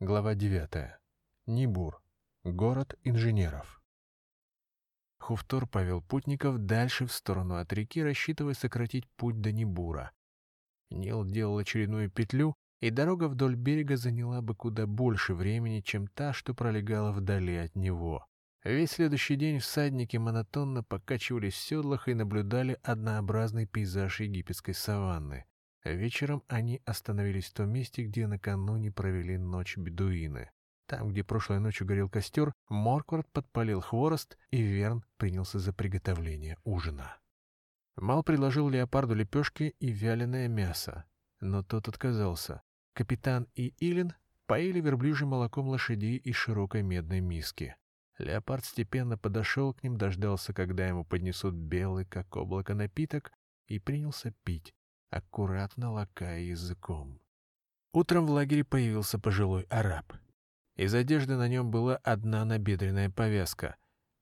Глава 9. Нибур. Город инженеров. Хуфтор повел путников дальше в сторону от реки, рассчитывая сократить путь до Нибура. Нил делал очередную петлю, и дорога вдоль берега заняла бы куда больше времени, чем та, что пролегала вдали от него. Весь следующий день всадники монотонно покачивались в седлах и наблюдали однообразный пейзаж египетской саванны. Вечером они остановились в том месте, где накануне провели ночь бедуины. Там, где прошлой ночью горел костер, Морквард подпалил хворост, и Верн принялся за приготовление ужина. Мал предложил леопарду лепешки и вяленое мясо, но тот отказался. Капитан и Илин поили верблюжьим молоком лошадей из широкой медной миски. Леопард степенно подошел к ним, дождался, когда ему поднесут белый, как облако, напиток, и принялся пить, аккуратно лакая языком. Утром в лагере появился пожилой араб. Из одежды на нем была одна набедренная повязка.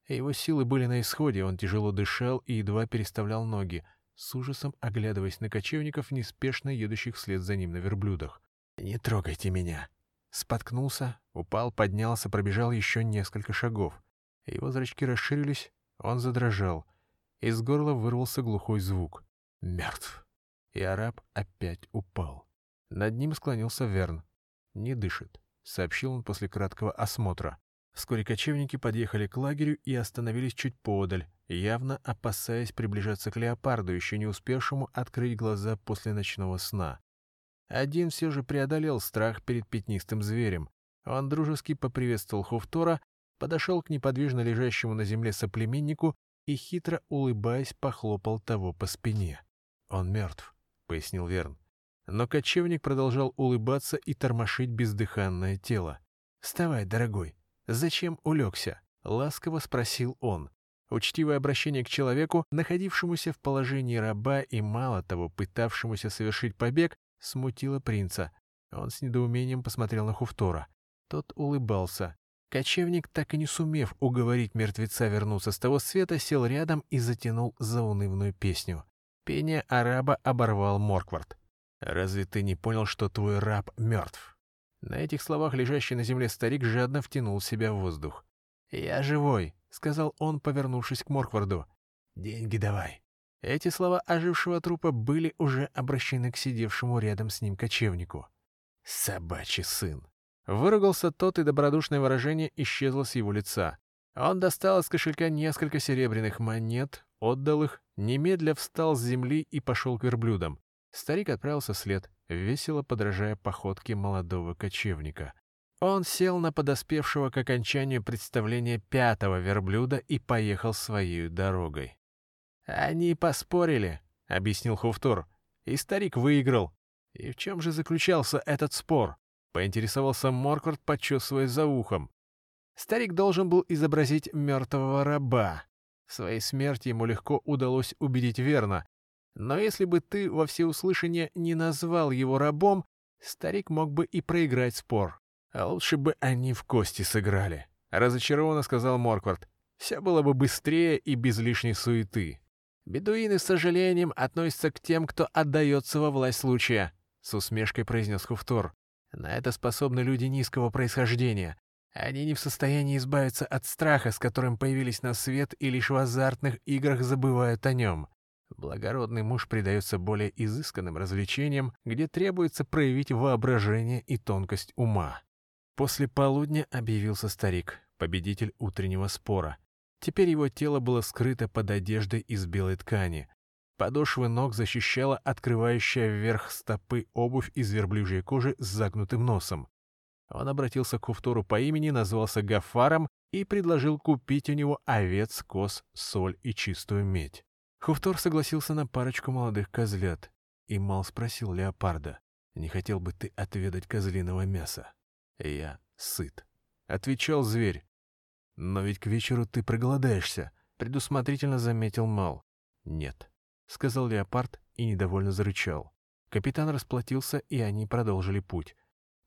Его силы были на исходе, он тяжело дышал и едва переставлял ноги, с ужасом оглядываясь на кочевников, неспешно едущих вслед за ним на верблюдах. «Не трогайте меня!» Споткнулся, упал, поднялся, пробежал еще несколько шагов. Его зрачки расширились, он задрожал. Из горла вырвался глухой звук. «Мертв!» И араб опять упал. Над ним склонился Верн. «Не дышит», — сообщил он после краткого осмотра. Вскоре кочевники подъехали к лагерю и остановились чуть подаль, явно опасаясь приближаться к леопарду, еще не успевшему открыть глаза после ночного сна. Один все же преодолел страх перед пятнистым зверем. Он дружески поприветствовал Хуфтора, подошел к неподвижно лежащему на земле соплеменнику и, хитро улыбаясь, похлопал того по спине. Он мертв пояснил Верн. Но кочевник продолжал улыбаться и тормошить бездыханное тело. «Вставай, дорогой. Зачем улегся?» — ласково спросил он. Учтивое обращение к человеку, находившемуся в положении раба и, мало того, пытавшемуся совершить побег, смутило принца. Он с недоумением посмотрел на Хуфтора. Тот улыбался. Кочевник, так и не сумев уговорить мертвеца вернуться с того света, сел рядом и затянул заунывную песню. Пение араба оборвал Морквард. «Разве ты не понял, что твой раб мертв?» На этих словах лежащий на земле старик жадно втянул в себя воздух. «Я живой», — сказал он, повернувшись к Моркварду. «Деньги давай». Эти слова ожившего трупа были уже обращены к сидевшему рядом с ним кочевнику. «Собачий сын!» Выругался тот, и добродушное выражение исчезло с его лица. Он достал из кошелька несколько серебряных монет, отдал их, немедля встал с земли и пошел к верблюдам. Старик отправился вслед, весело подражая походке молодого кочевника. Он сел на подоспевшего к окончанию представления пятого верблюда и поехал своей дорогой. «Они поспорили», — объяснил Хуфтор, — «и старик выиграл». «И в чем же заключался этот спор?» — поинтересовался Морквард, почесывая за ухом. Старик должен был изобразить мертвого раба. Своей смерти ему легко удалось убедить верно. Но если бы ты во всеуслышание не назвал его рабом, старик мог бы и проиграть спор. А лучше бы они в кости сыграли. Разочарованно сказал Морквард. Все было бы быстрее и без лишней суеты. Бедуины с сожалением относятся к тем, кто отдается во власть случая, с усмешкой произнес Хуфтор. На это способны люди низкого происхождения. Они не в состоянии избавиться от страха, с которым появились на свет, и лишь в азартных играх забывают о нем. Благородный муж предается более изысканным развлечениям, где требуется проявить воображение и тонкость ума. После полудня объявился старик, победитель утреннего спора. Теперь его тело было скрыто под одеждой из белой ткани. Подошвы ног защищала открывающая вверх стопы обувь из верблюжьей кожи с загнутым носом. Он обратился к Хуфтору по имени, назвался Гафаром и предложил купить у него овец, коз, соль и чистую медь. Хуфтор согласился на парочку молодых козлят. И Мал спросил леопарда, «Не хотел бы ты отведать козлиного мяса?» «Я сыт», — отвечал зверь. «Но ведь к вечеру ты проголодаешься», — предусмотрительно заметил Мал. «Нет», — сказал леопард и недовольно зарычал. Капитан расплатился, и они продолжили путь.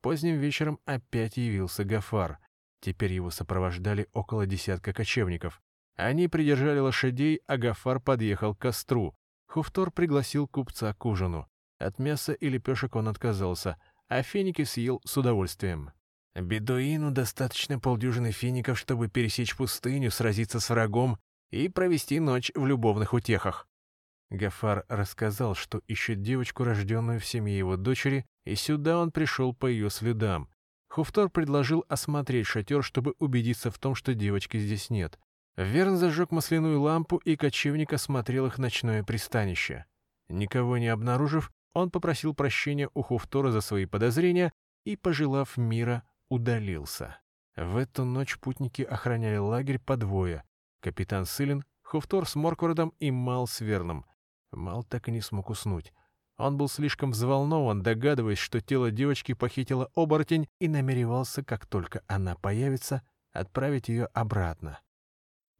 Поздним вечером опять явился Гафар. Теперь его сопровождали около десятка кочевников. Они придержали лошадей, а Гафар подъехал к костру. Хуфтор пригласил купца к ужину. От мяса и лепешек он отказался, а финики съел с удовольствием. Бедуину достаточно полдюжины фиников, чтобы пересечь пустыню, сразиться с врагом и провести ночь в любовных утехах. Гафар рассказал, что ищет девочку, рожденную в семье его дочери, и сюда он пришел по ее следам. Хуфтор предложил осмотреть шатер, чтобы убедиться в том, что девочки здесь нет. Верн зажег масляную лампу, и кочевник осмотрел их ночное пристанище. Никого не обнаружив, он попросил прощения у Хуфтора за свои подозрения и, пожелав мира, удалился. В эту ночь путники охраняли лагерь по двое. Капитан Сылин, Хуфтор с Морквардом и Мал с Верном. Мал так и не смог уснуть. Он был слишком взволнован, догадываясь, что тело девочки похитила оборотень и намеревался, как только она появится, отправить ее обратно.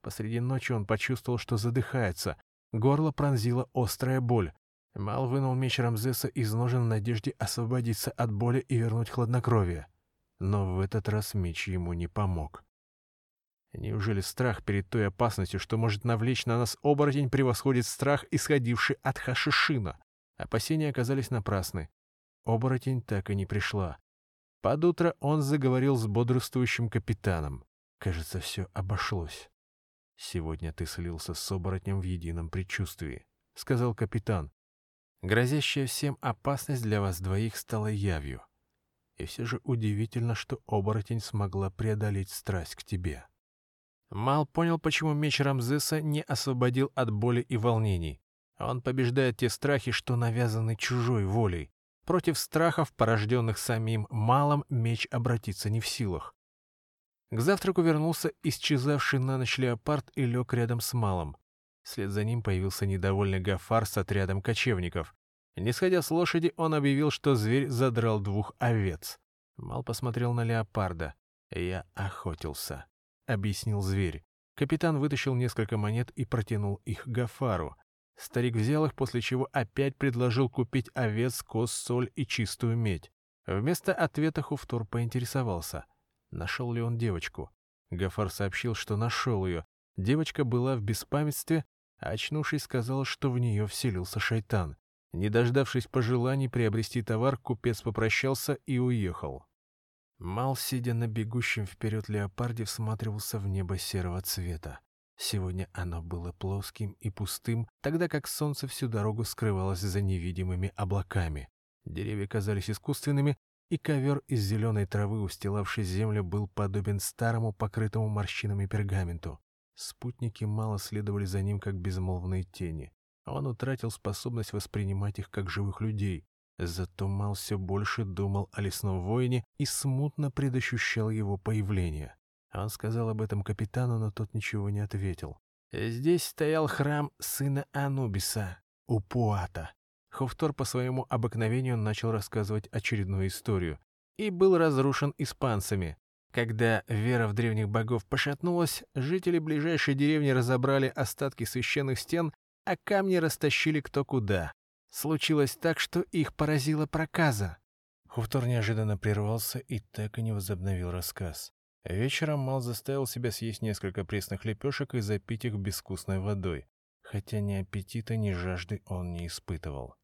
Посреди ночи он почувствовал, что задыхается. Горло пронзила острая боль. Мал вынул меч Рамзеса из ножен в надежде освободиться от боли и вернуть хладнокровие. Но в этот раз меч ему не помог. Неужели страх перед той опасностью, что может навлечь на нас оборотень, превосходит страх, исходивший от Хашишина? Опасения оказались напрасны. Оборотень так и не пришла. Под утро он заговорил с бодрствующим капитаном. Кажется, все обошлось. «Сегодня ты слился с оборотнем в едином предчувствии», — сказал капитан. «Грозящая всем опасность для вас двоих стала явью. И все же удивительно, что оборотень смогла преодолеть страсть к тебе». Мал понял, почему меч Рамзеса не освободил от боли и волнений. Он побеждает те страхи, что навязаны чужой волей. Против страхов, порожденных самим Малом, меч обратиться не в силах. К завтраку вернулся исчезавший на ночь леопард и лег рядом с Малом. Вслед за ним появился недовольный Гафар с отрядом кочевников. Не сходя с лошади, он объявил, что зверь задрал двух овец. Мал посмотрел на леопарда. «Я охотился», — объяснил зверь. Капитан вытащил несколько монет и протянул их Гафару. Старик взял их, после чего опять предложил купить овец, коз, соль и чистую медь. Вместо ответа Хуфтор поинтересовался, нашел ли он девочку. Гафар сообщил, что нашел ее. Девочка была в беспамятстве, а очнувшись, сказала, что в нее вселился шайтан. Не дождавшись пожеланий приобрести товар, купец попрощался и уехал. Мал, сидя на бегущем вперед леопарде, всматривался в небо серого цвета. Сегодня оно было плоским и пустым, тогда как солнце всю дорогу скрывалось за невидимыми облаками. Деревья казались искусственными, и ковер из зеленой травы, устилавший землю, был подобен старому покрытому морщинами пергаменту. Спутники мало следовали за ним, как безмолвные тени. Он утратил способность воспринимать их как живых людей. Зато Мал все больше думал о лесном воине и смутно предощущал его появление. Он сказал об этом капитану, но тот ничего не ответил. Здесь стоял храм сына Анубиса, Упуата. Хофтор по своему обыкновению начал рассказывать очередную историю и был разрушен испанцами. Когда вера в древних богов пошатнулась, жители ближайшей деревни разобрали остатки священных стен, а камни растащили кто куда. Случилось так, что их поразила проказа. Хуфтор неожиданно прервался и так и не возобновил рассказ. Вечером Мал заставил себя съесть несколько пресных лепешек и запить их безвкусной водой, хотя ни аппетита, ни жажды он не испытывал.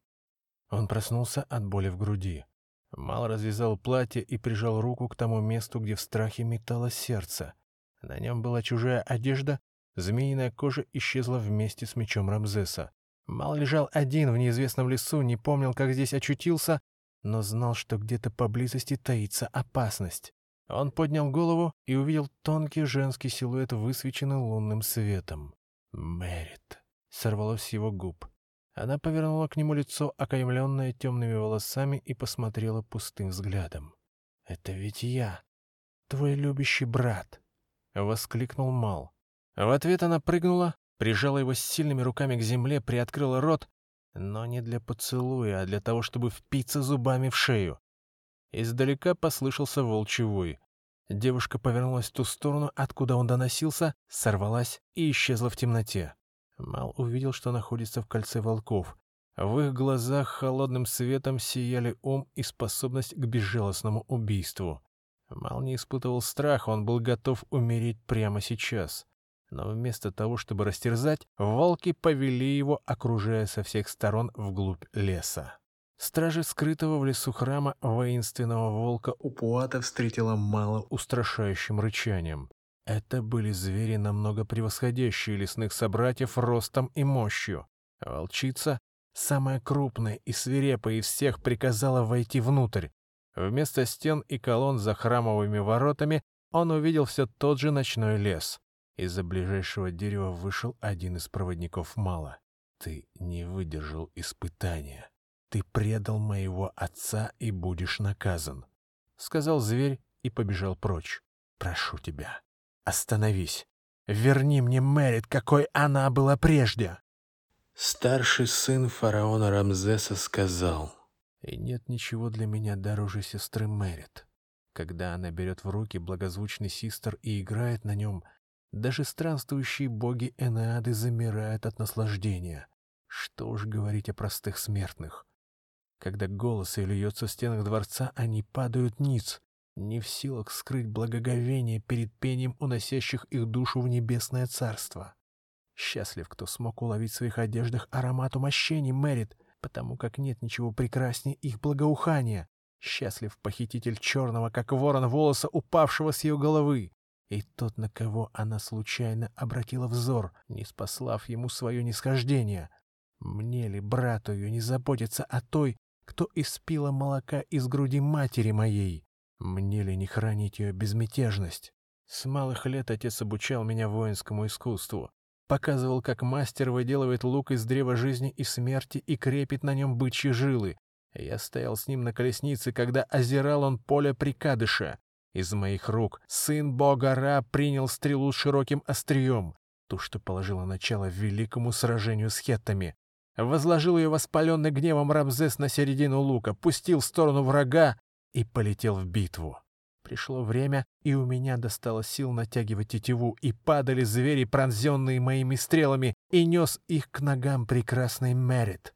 Он проснулся от боли в груди. Мал развязал платье и прижал руку к тому месту, где в страхе металось сердце. На нем была чужая одежда, змеиная кожа исчезла вместе с мечом Рамзеса. Мал лежал один в неизвестном лесу, не помнил, как здесь очутился, но знал, что где-то поблизости таится опасность. Он поднял голову и увидел тонкий женский силуэт, высвеченный лунным светом. «Мэрит!» — сорвалось с его губ. Она повернула к нему лицо, окаймленное темными волосами, и посмотрела пустым взглядом. «Это ведь я, твой любящий брат!» — воскликнул Мал. В ответ она прыгнула, прижала его сильными руками к земле, приоткрыла рот, но не для поцелуя, а для того, чтобы впиться зубами в шею. Издалека послышался волчий. Девушка повернулась в ту сторону, откуда он доносился, сорвалась и исчезла в темноте. Мал увидел, что находится в кольце волков. В их глазах холодным светом сияли ум и способность к безжалостному убийству. Мал не испытывал страха, он был готов умереть прямо сейчас. Но вместо того, чтобы растерзать, волки повели его, окружая со всех сторон вглубь леса. Стражи скрытого в лесу храма воинственного волка Упуата встретила мало устрашающим рычанием. Это были звери, намного превосходящие лесных собратьев ростом и мощью. Волчица, самая крупная и свирепая из всех, приказала войти внутрь. Вместо стен и колонн за храмовыми воротами он увидел все тот же ночной лес. Из-за ближайшего дерева вышел один из проводников Мала. «Ты не выдержал испытания. Ты предал моего отца и будешь наказан», — сказал зверь и побежал прочь. «Прошу тебя, остановись. Верни мне Мэрит, какой она была прежде». Старший сын фараона Рамзеса сказал, «И нет ничего для меня дороже сестры Мэрит. Когда она берет в руки благозвучный систер и играет на нем, даже странствующие боги Энеады замирают от наслаждения. Что уж говорить о простых смертных. Когда голос льется в стенах дворца, они падают ниц, не в силах скрыть благоговение перед пением уносящих их душу в небесное царство. Счастлив, кто смог уловить в своих одеждах аромат умощений Мэрит, потому как нет ничего прекраснее их благоухания. Счастлив похититель черного, как ворон волоса, упавшего с ее головы. И тот, на кого она случайно обратила взор, не спаслав ему свое нисхождение. Мне ли, брату ее, не заботиться о той, кто испила молока из груди матери моей? Мне ли не хранить ее безмятежность? С малых лет отец обучал меня воинскому искусству. Показывал, как мастер выделывает лук из древа жизни и смерти и крепит на нем бычьи жилы, я стоял с ним на колеснице, когда озирал он поле прикадыша. Из моих рук сын бога Ра принял стрелу с широким острием, ту, что положила начало великому сражению с хеттами. Возложил ее воспаленный гневом Рамзес на середину лука, пустил в сторону врага и полетел в битву. Пришло время, и у меня достало сил натягивать тетиву, и падали звери, пронзенные моими стрелами, и нес их к ногам прекрасный Мерит.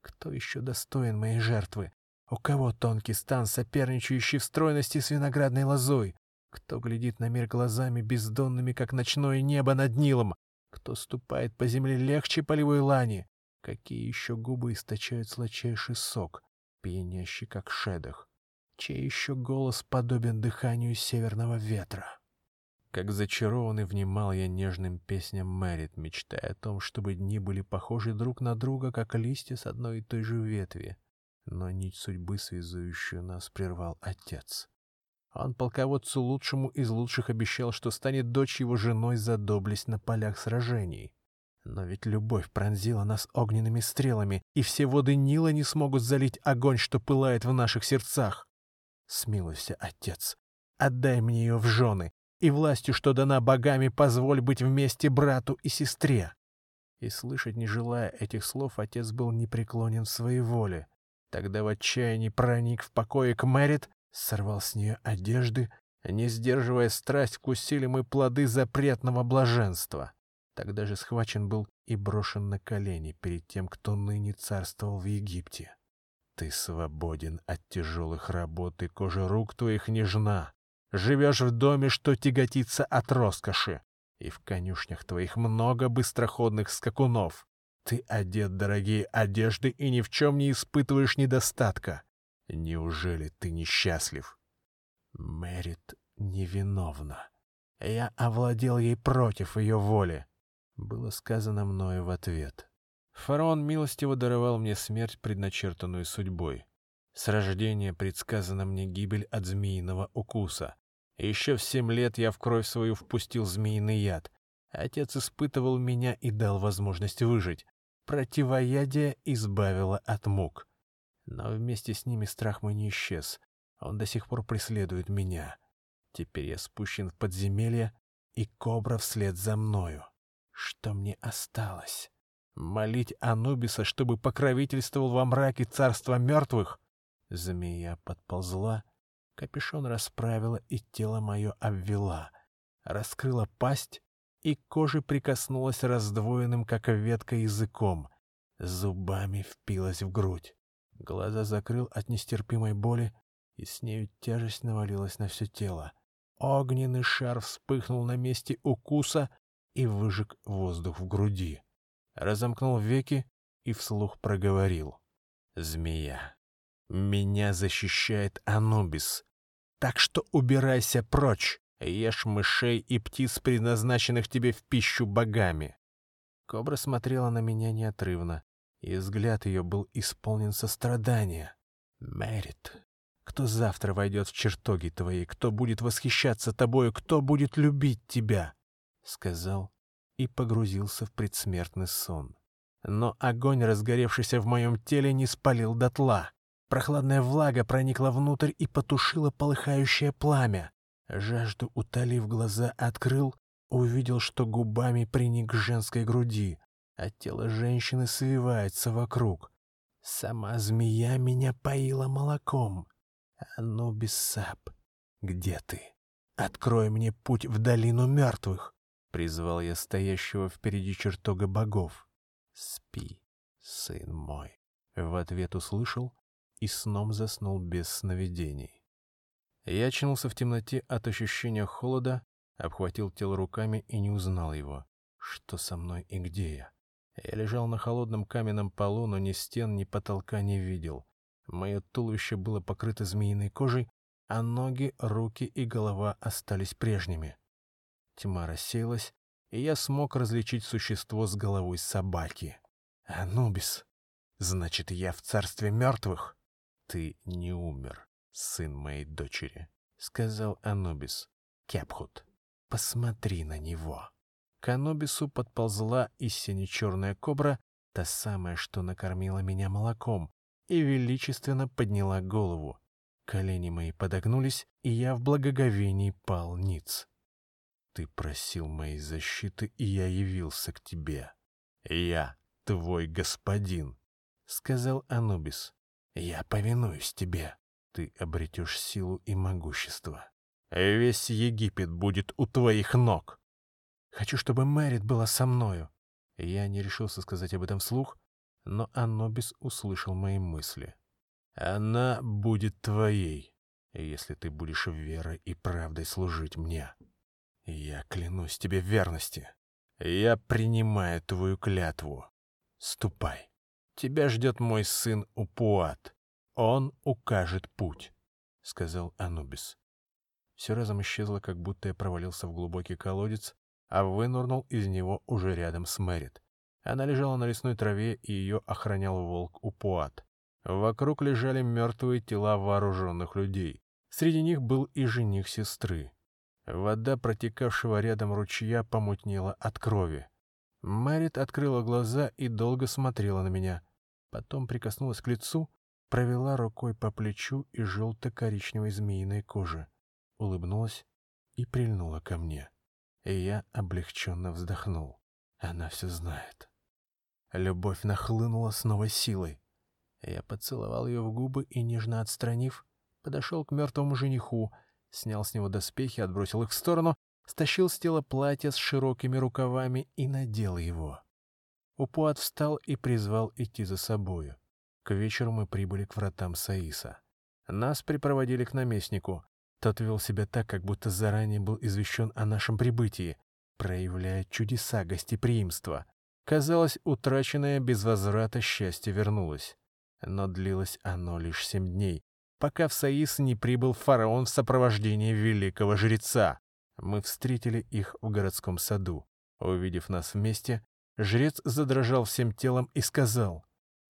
Кто еще достоин моей жертвы? У кого тонкий стан, соперничающий в стройности с виноградной лозой? Кто глядит на мир глазами бездонными, как ночное небо над Нилом? Кто ступает по земле легче полевой лани? Какие еще губы источают сладчайший сок, пьянящий, как шедах? Чей еще голос подобен дыханию северного ветра? Как зачарованный внимал я нежным песням Мэрит, мечтая о том, чтобы дни были похожи друг на друга, как листья с одной и той же ветви. Но нить судьбы, связующую нас, прервал отец. Он полководцу лучшему из лучших обещал, что станет дочь его женой за доблесть на полях сражений. Но ведь любовь пронзила нас огненными стрелами, и все воды Нила не смогут залить огонь, что пылает в наших сердцах. Смилуйся, отец, отдай мне ее в жены, и властью, что дана богами, позволь быть вместе брату и сестре. И слышать не желая этих слов, отец был непреклонен в своей воле. Тогда в отчаянии проник в покое к Мэрит, сорвал с нее одежды, не сдерживая страсть, вкусили мы плоды запретного блаженства. Тогда же схвачен был и брошен на колени перед тем, кто ныне царствовал в Египте. Ты свободен от тяжелых работ, и кожа рук твоих нежна. Живешь в доме, что тяготится от роскоши, и в конюшнях твоих много быстроходных скакунов. Ты одет дорогие одежды и ни в чем не испытываешь недостатка. Неужели ты несчастлив? Мэрит невиновна. Я овладел ей против ее воли. Было сказано мною в ответ. Фараон милостиво даровал мне смерть, предначертанную судьбой. С рождения предсказана мне гибель от змеиного укуса. Еще в семь лет я в кровь свою впустил змеиный яд. Отец испытывал меня и дал возможность выжить. Противоядие избавило от мук. Но вместе с ними страх мой не исчез. Он до сих пор преследует меня. Теперь я спущен в подземелье, и кобра вслед за мною. Что мне осталось? Молить Анубиса, чтобы покровительствовал во мраке царства мертвых? Змея подползла, капюшон расправила и тело мое обвела, раскрыла пасть, и кожа прикоснулась раздвоенным, как ветка, языком, зубами впилась в грудь. Глаза закрыл от нестерпимой боли, и с нею тяжесть навалилась на все тело. Огненный шар вспыхнул на месте укуса и выжег воздух в груди. Разомкнул веки и вслух проговорил. змея. Меня защищает Анубис. Так что убирайся прочь, ешь мышей и птиц, предназначенных тебе в пищу богами. Кобра смотрела на меня неотрывно, и взгляд ее был исполнен сострадания. Мэрит, кто завтра войдет в чертоги твои, кто будет восхищаться тобою, кто будет любить тебя? Сказал и погрузился в предсмертный сон. Но огонь, разгоревшийся в моем теле, не спалил дотла. Прохладная влага проникла внутрь и потушила полыхающее пламя. Жажду утолив глаза, открыл, увидел, что губами приник к женской груди, а тело женщины свивается вокруг. Сама змея меня поила молоком. Анубис Сап, где ты? Открой мне путь в долину мертвых, — призвал я стоящего впереди чертога богов. «Спи, сын мой!» В ответ услышал и сном заснул без сновидений. Я очнулся в темноте от ощущения холода, обхватил тело руками и не узнал его. Что со мной и где я? Я лежал на холодном каменном полу, но ни стен, ни потолка не видел. Мое туловище было покрыто змеиной кожей, а ноги, руки и голова остались прежними. Тьма рассеялась, и я смог различить существо с головой собаки. «Анубис! Значит, я в царстве мертвых?» «Ты не умер, сын моей дочери», — сказал Анубис. «Кепхут, посмотри на него». К Анубису подползла и сине-черная кобра, та самая, что накормила меня молоком, и величественно подняла голову. Колени мои подогнулись, и я в благоговении пал ниц. Ты просил моей защиты, и я явился к тебе. Я твой господин, — сказал Анубис. Я повинуюсь тебе. Ты обретешь силу и могущество. Весь Египет будет у твоих ног. Хочу, чтобы Мэрит была со мною. Я не решился сказать об этом вслух, но Анубис услышал мои мысли. Она будет твоей, если ты будешь верой и правдой служить мне. Я клянусь тебе в верности. Я принимаю твою клятву. Ступай. Тебя ждет мой сын Упуат. Он укажет путь, — сказал Анубис. Все разом исчезло, как будто я провалился в глубокий колодец, а вынурнул из него уже рядом с Мэрит. Она лежала на лесной траве, и ее охранял волк Упуат. Вокруг лежали мертвые тела вооруженных людей. Среди них был и жених сестры. Вода протекавшего рядом ручья помутнела от крови. Мэрит открыла глаза и долго смотрела на меня. Потом прикоснулась к лицу, провела рукой по плечу и желто-коричневой змеиной коже, улыбнулась и прильнула ко мне. И я облегченно вздохнул. Она все знает. Любовь нахлынула с новой силой. Я поцеловал ее в губы и, нежно отстранив, подошел к мертвому жениху — снял с него доспехи, отбросил их в сторону, стащил с тела платье с широкими рукавами и надел его. Упуат встал и призвал идти за собою. К вечеру мы прибыли к вратам Саиса. Нас припроводили к наместнику. Тот вел себя так, как будто заранее был извещен о нашем прибытии, проявляя чудеса гостеприимства. Казалось, утраченное без возврата счастье вернулось. Но длилось оно лишь семь дней, пока в Саис не прибыл фараон в сопровождении великого жреца. Мы встретили их в городском саду. Увидев нас вместе, жрец задрожал всем телом и сказал,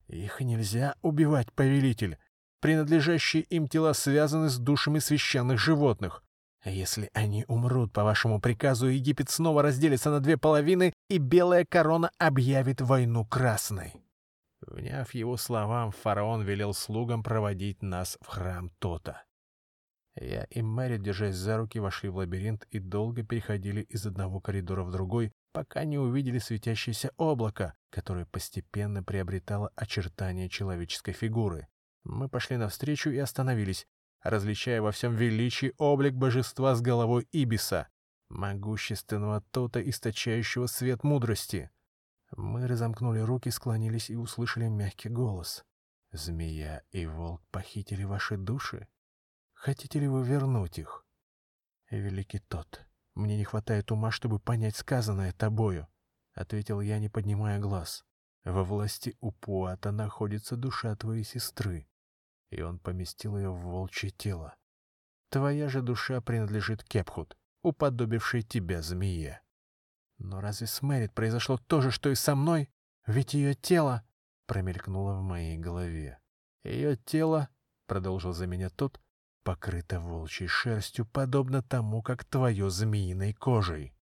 «Их нельзя убивать, повелитель. Принадлежащие им тела связаны с душами священных животных. Если они умрут по вашему приказу, Египет снова разделится на две половины, и белая корона объявит войну красной». Вняв его словам, фараон велел слугам проводить нас в храм Тота. Я и Мэри, держась за руки, вошли в лабиринт и долго переходили из одного коридора в другой, пока не увидели светящееся облако, которое постепенно приобретало очертания человеческой фигуры. Мы пошли навстречу и остановились, различая во всем величии облик божества с головой Ибиса, могущественного Тота, источающего свет мудрости. Мы разомкнули руки, склонились и услышали мягкий голос. «Змея и волк похитили ваши души? Хотите ли вы вернуть их?» «Великий тот, мне не хватает ума, чтобы понять сказанное тобою», — ответил я, не поднимая глаз. Во власти Упуата находится душа твоей сестры, и он поместил ее в волчье тело. Твоя же душа принадлежит Кепхут, уподобившей тебя змее. Но разве с Мэрит произошло то же, что и со мной? Ведь ее тело промелькнуло в моей голове. Ее тело, продолжил за меня тот, покрыто волчьей шерстью, подобно тому, как твое змеиной кожей.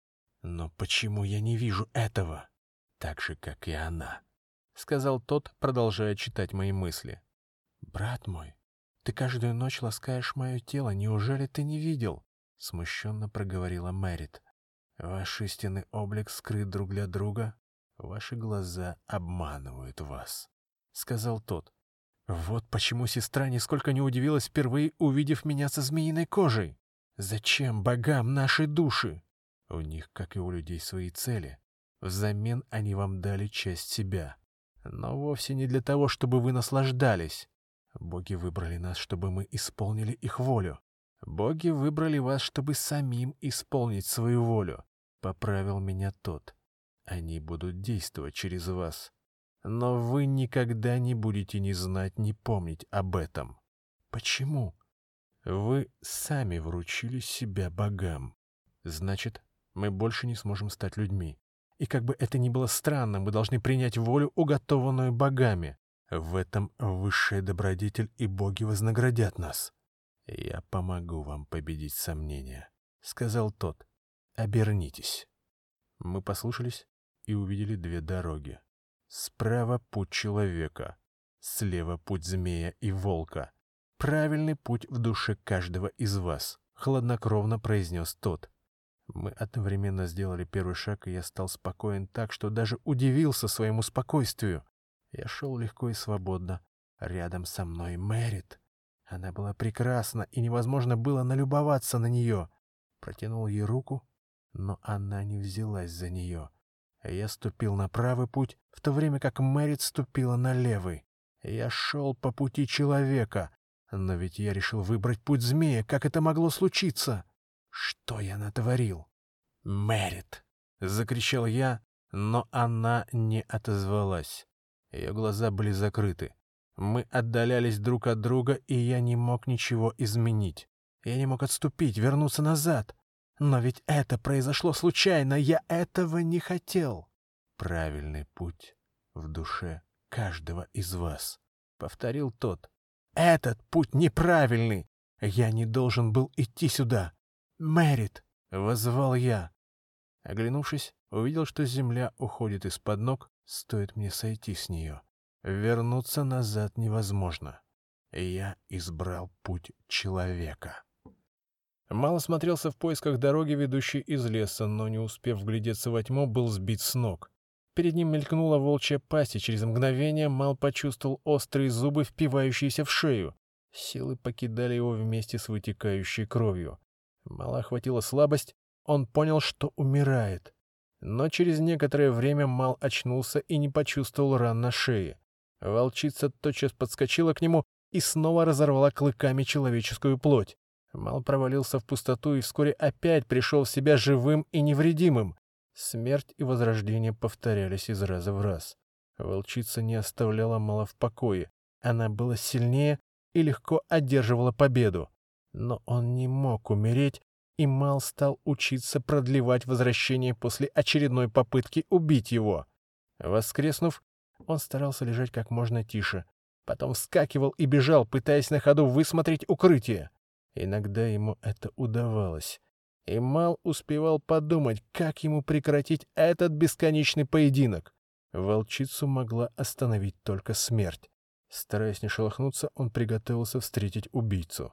Но почему я не вижу этого? Так же, как и она. — сказал тот, продолжая читать мои мысли. «Брат мой, ты каждую ночь ласкаешь мое тело, неужели ты не видел?» — смущенно проговорила Мэрит. «Ваш истинный облик скрыт друг для друга, ваши глаза обманывают вас», — сказал тот. «Вот почему сестра нисколько не удивилась, впервые увидев меня со змеиной кожей. Зачем богам наши души? У них, как и у людей, свои цели. Взамен они вам дали часть себя» но вовсе не для того, чтобы вы наслаждались. Боги выбрали нас, чтобы мы исполнили их волю. Боги выбрали вас, чтобы самим исполнить свою волю. Поправил меня тот. Они будут действовать через вас. Но вы никогда не будете ни знать, ни помнить об этом. Почему? Вы сами вручили себя богам. Значит, мы больше не сможем стать людьми. И как бы это ни было странно, мы должны принять волю, уготованную богами. В этом высшая добродетель и боги вознаградят нас. Я помогу вам победить сомнения, — сказал тот. Обернитесь. Мы послушались и увидели две дороги. Справа путь человека, слева путь змея и волка. Правильный путь в душе каждого из вас, — хладнокровно произнес тот. Мы одновременно сделали первый шаг, и я стал спокоен так, что даже удивился своему спокойствию. Я шел легко и свободно. Рядом со мной Мэрит. Она была прекрасна, и невозможно было налюбоваться на нее. Протянул ей руку, но она не взялась за нее. Я ступил на правый путь, в то время как Мэрит ступила на левый. Я шел по пути человека, но ведь я решил выбрать путь змея. Как это могло случиться? Что я натворил? Мэрит! Закричал я, но она не отозвалась. Ее глаза были закрыты. Мы отдалялись друг от друга, и я не мог ничего изменить. Я не мог отступить, вернуться назад. Но ведь это произошло случайно, я этого не хотел. Правильный путь в душе каждого из вас, — повторил тот. Этот путь неправильный. Я не должен был идти сюда. «Мэрит!» — воззвал я. Оглянувшись, увидел, что земля уходит из-под ног, стоит мне сойти с нее. Вернуться назад невозможно. Я избрал путь человека. Мало смотрелся в поисках дороги, ведущей из леса, но, не успев вглядеться во тьму, был сбит с ног. Перед ним мелькнула волчья пасть, и через мгновение Мал почувствовал острые зубы, впивающиеся в шею. Силы покидали его вместе с вытекающей кровью. Мало охватила слабость, он понял, что умирает. Но через некоторое время Мал очнулся и не почувствовал ран на шее. Волчица тотчас подскочила к нему и снова разорвала клыками человеческую плоть. Мал провалился в пустоту и вскоре опять пришел в себя живым и невредимым. Смерть и возрождение повторялись из раза в раз. Волчица не оставляла Мала в покое. Она была сильнее и легко одерживала победу. Но он не мог умереть, и Мал стал учиться продлевать возвращение после очередной попытки убить его. Воскреснув, он старался лежать как можно тише, потом вскакивал и бежал, пытаясь на ходу высмотреть укрытие. Иногда ему это удавалось. И Мал успевал подумать, как ему прекратить этот бесконечный поединок. Волчицу могла остановить только смерть. Стараясь не шелохнуться, он приготовился встретить убийцу.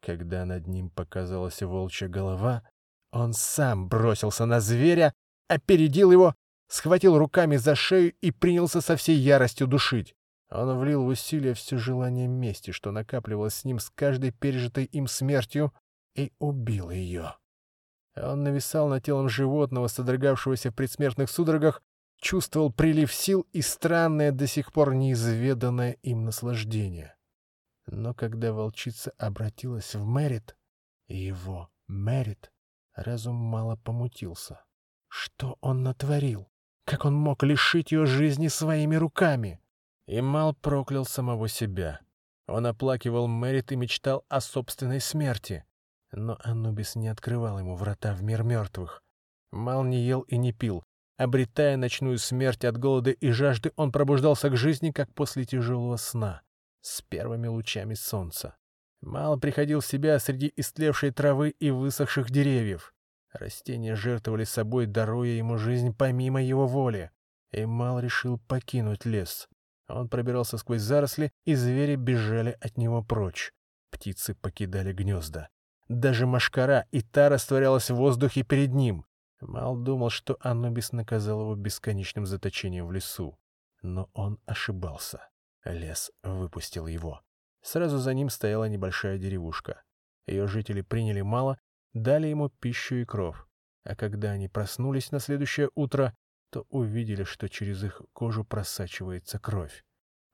Когда над ним показалась волчья голова, он сам бросился на зверя, опередил его, схватил руками за шею и принялся со всей яростью душить. Он влил в усилие все желание мести, что накапливалось с ним с каждой пережитой им смертью, и убил ее. Он нависал над телом животного, содрогавшегося в предсмертных судорогах, чувствовал прилив сил и странное, до сих пор неизведанное им наслаждение. Но когда волчица обратилась в Мэрит, его Мэрит, разум мало помутился. Что он натворил? Как он мог лишить ее жизни своими руками? И Мал проклял самого себя. Он оплакивал Мэрит и мечтал о собственной смерти. Но Анубис не открывал ему врата в мир мертвых. Мал не ел и не пил. Обретая ночную смерть от голода и жажды, он пробуждался к жизни, как после тяжелого сна, с первыми лучами солнца. Мал приходил в себя среди истлевшей травы и высохших деревьев. Растения жертвовали собой, даруя ему жизнь помимо его воли. И Мал решил покинуть лес. Он пробирался сквозь заросли, и звери бежали от него прочь. Птицы покидали гнезда. Даже машкара и та растворялась в воздухе перед ним. Мал думал, что Анубис наказал его бесконечным заточением в лесу. Но он ошибался. Лес выпустил его. Сразу за ним стояла небольшая деревушка. Ее жители приняли мало, дали ему пищу и кров. А когда они проснулись на следующее утро, то увидели, что через их кожу просачивается кровь.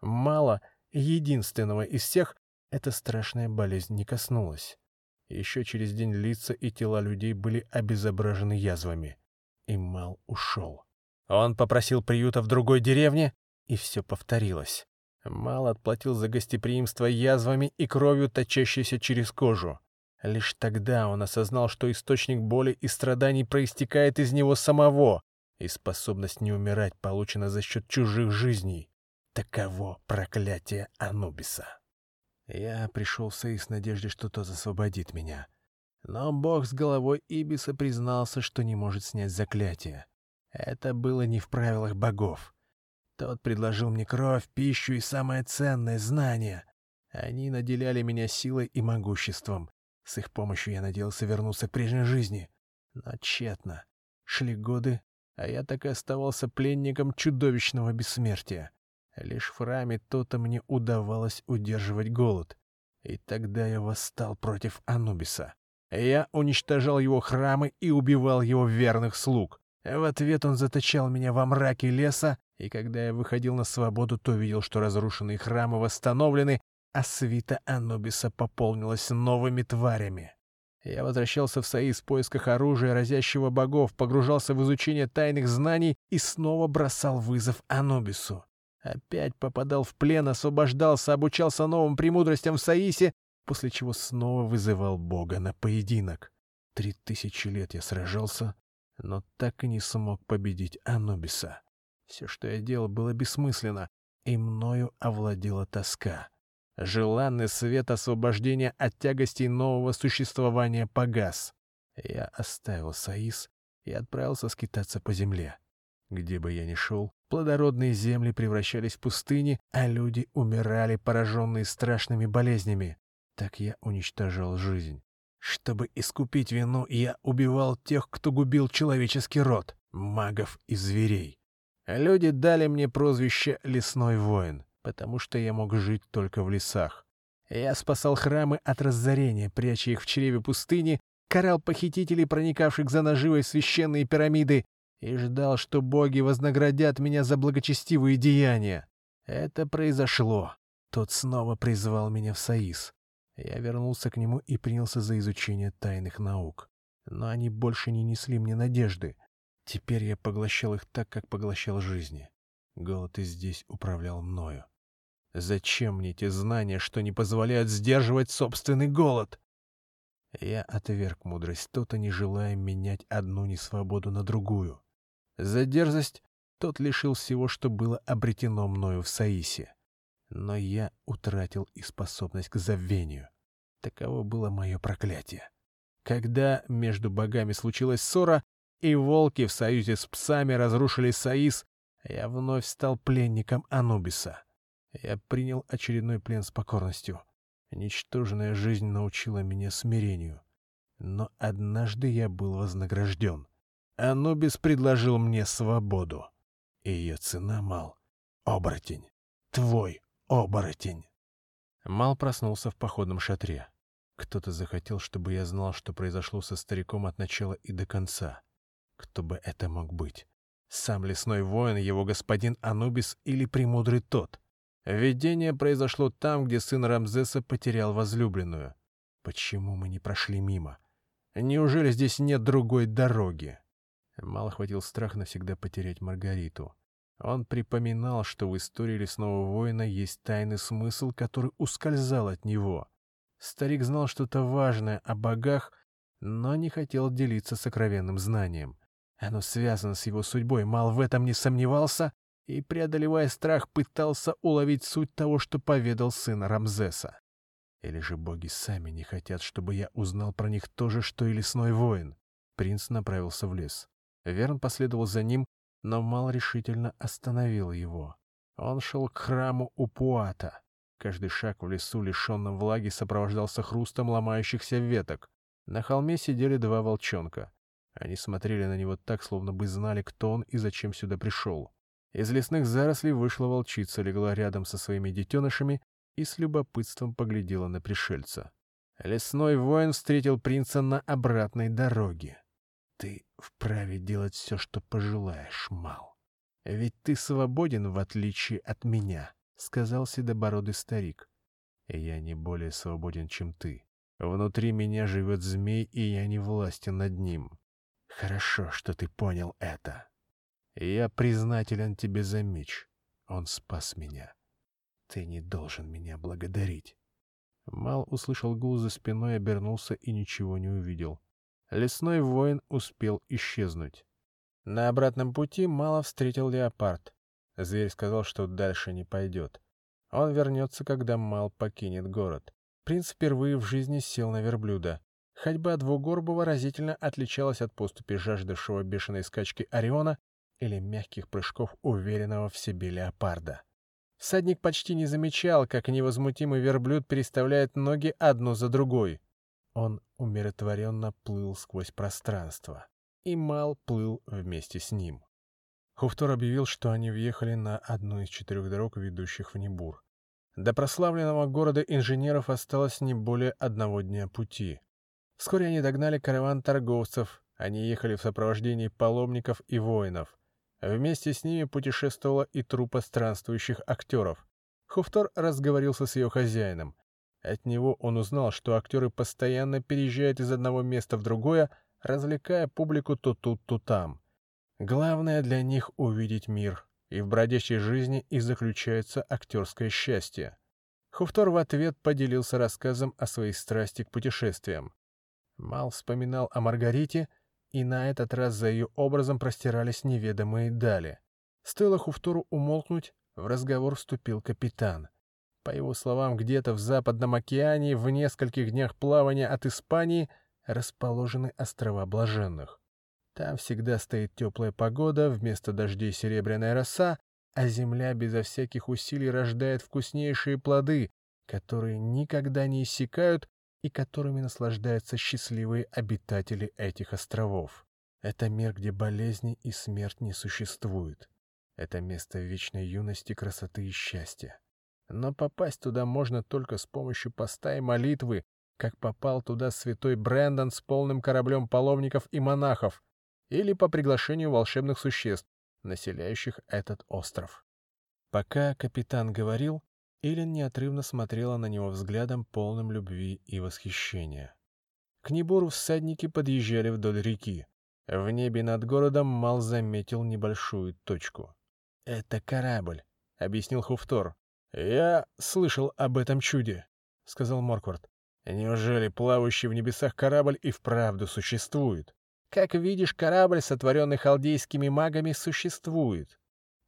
Мало, единственного из всех, эта страшная болезнь не коснулась. Еще через день лица и тела людей были обезображены язвами. И Мал ушел. Он попросил приюта в другой деревне, и все повторилось. Мал отплатил за гостеприимство язвами и кровью, точащейся через кожу. Лишь тогда он осознал, что источник боли и страданий проистекает из него самого, и способность не умирать получена за счет чужих жизней. Таково проклятие Анубиса. Я пришел в Союз в надежде, что тот освободит меня. Но бог с головой Ибиса признался, что не может снять заклятие. Это было не в правилах богов. Тот предложил мне кровь, пищу и самое ценное — знание. Они наделяли меня силой и могуществом. С их помощью я надеялся вернуться к прежней жизни. Но тщетно. Шли годы, а я так и оставался пленником чудовищного бессмертия. Лишь в храме то-то мне удавалось удерживать голод. И тогда я восстал против Анубиса. Я уничтожал его храмы и убивал его верных слуг. В ответ он заточал меня во мраке леса, и когда я выходил на свободу, то видел, что разрушенные храмы восстановлены, а свита Анубиса пополнилась новыми тварями. Я возвращался в Саис в поисках оружия, разящего богов, погружался в изучение тайных знаний и снова бросал вызов Анубису. Опять попадал в плен, освобождался, обучался новым премудростям в Саисе, после чего снова вызывал Бога на поединок. Три тысячи лет я сражался, но так и не смог победить Анубиса. Все, что я делал, было бессмысленно, и мною овладела тоска. Желанный свет освобождения от тягостей нового существования погас. Я оставил Саис и отправился скитаться по земле. Где бы я ни шел, Плодородные земли превращались в пустыни, а люди умирали, пораженные страшными болезнями. Так я уничтожал жизнь. Чтобы искупить вину, я убивал тех, кто губил человеческий род, магов и зверей. Люди дали мне прозвище «Лесной воин», потому что я мог жить только в лесах. Я спасал храмы от разорения, пряча их в чреве пустыни, карал похитителей, проникавших за наживой в священные пирамиды, и ждал, что боги вознаградят меня за благочестивые деяния. Это произошло. Тот снова призвал меня в Саис. Я вернулся к нему и принялся за изучение тайных наук. Но они больше не несли мне надежды. Теперь я поглощал их так, как поглощал жизни. Голод и здесь управлял мною. Зачем мне те знания, что не позволяют сдерживать собственный голод? Я отверг мудрость то не желая менять одну несвободу на другую. За дерзость тот лишил всего, что было обретено мною в Саисе. Но я утратил и способность к забвению. Таково было мое проклятие. Когда между богами случилась ссора, и волки в союзе с псами разрушили Саис, я вновь стал пленником Анубиса. Я принял очередной плен с покорностью. Ничтожная жизнь научила меня смирению. Но однажды я был вознагражден. Анубис предложил мне свободу. Ее цена, Мал. Оборотень. Твой оборотень. Мал проснулся в походном шатре. Кто-то захотел, чтобы я знал, что произошло со стариком от начала и до конца. Кто бы это мог быть? Сам лесной воин, его господин Анубис или премудрый тот? Видение произошло там, где сын Рамзеса потерял возлюбленную. Почему мы не прошли мимо? Неужели здесь нет другой дороги? Мало хватил страх навсегда потерять Маргариту. Он припоминал, что в истории лесного воина есть тайный смысл, который ускользал от него. Старик знал что-то важное о богах, но не хотел делиться сокровенным знанием. Оно связано с его судьбой, Мал в этом не сомневался и, преодолевая страх, пытался уловить суть того, что поведал сын Рамзеса. Или же боги сами не хотят, чтобы я узнал про них то же, что и лесной воин? Принц направился в лес. Верн последовал за ним, но Мал решительно остановил его. Он шел к храму Упуата. Каждый шаг в лесу, лишенном влаги, сопровождался хрустом ломающихся веток. На холме сидели два волчонка. Они смотрели на него так, словно бы знали, кто он и зачем сюда пришел. Из лесных зарослей вышла волчица, легла рядом со своими детенышами и с любопытством поглядела на пришельца. Лесной воин встретил принца на обратной дороге. Ты вправе делать все, что пожелаешь, Мал. Ведь ты свободен, в отличие от меня, — сказал седобородый старик. Я не более свободен, чем ты. Внутри меня живет змей, и я не властен над ним. Хорошо, что ты понял это. Я признателен тебе за меч. Он спас меня. Ты не должен меня благодарить. Мал услышал гул за спиной, обернулся и ничего не увидел. Лесной воин успел исчезнуть. На обратном пути Мало встретил леопард. Зверь сказал, что дальше не пойдет. Он вернется, когда Мал покинет город. Принц впервые в жизни сел на верблюда. Ходьба двугорбого разительно отличалась от поступи жаждавшего бешеной скачки Ориона или мягких прыжков уверенного в себе леопарда. Всадник почти не замечал, как невозмутимый верблюд переставляет ноги одну за другой. Он умиротворенно плыл сквозь пространство, и Мал плыл вместе с ним. Хуфтор объявил, что они въехали на одну из четырех дорог, ведущих в Небур. До прославленного города инженеров осталось не более одного дня пути. Вскоре они догнали караван торговцев, они ехали в сопровождении паломников и воинов. Вместе с ними путешествовала и труппа странствующих актеров. Хуфтор разговорился с ее хозяином. От него он узнал, что актеры постоянно переезжают из одного места в другое, развлекая публику то тут, то там. Главное для них — увидеть мир, и в бродячей жизни и заключается актерское счастье. Хуфтор в ответ поделился рассказом о своей страсти к путешествиям. Мал вспоминал о Маргарите, и на этот раз за ее образом простирались неведомые дали. Стоило Хуфтору умолкнуть, в разговор вступил капитан — по его словам, где-то в Западном океане, в нескольких днях плавания от Испании, расположены острова Блаженных. Там всегда стоит теплая погода, вместо дождей серебряная роса, а земля безо всяких усилий рождает вкуснейшие плоды, которые никогда не иссякают и которыми наслаждаются счастливые обитатели этих островов. Это мир, где болезни и смерть не существуют. Это место вечной юности, красоты и счастья. Но попасть туда можно только с помощью поста и молитвы, как попал туда святой Брэндон с полным кораблем паломников и монахов, или по приглашению волшебных существ, населяющих этот остров. Пока капитан говорил, Илен неотрывно смотрела на него взглядом, полным любви и восхищения. К Небору всадники подъезжали вдоль реки. В небе над городом Мал заметил небольшую точку. «Это корабль», — объяснил Хуфтор. «Я слышал об этом чуде», — сказал Морквард. «Неужели плавающий в небесах корабль и вправду существует?» «Как видишь, корабль, сотворенный халдейскими магами, существует».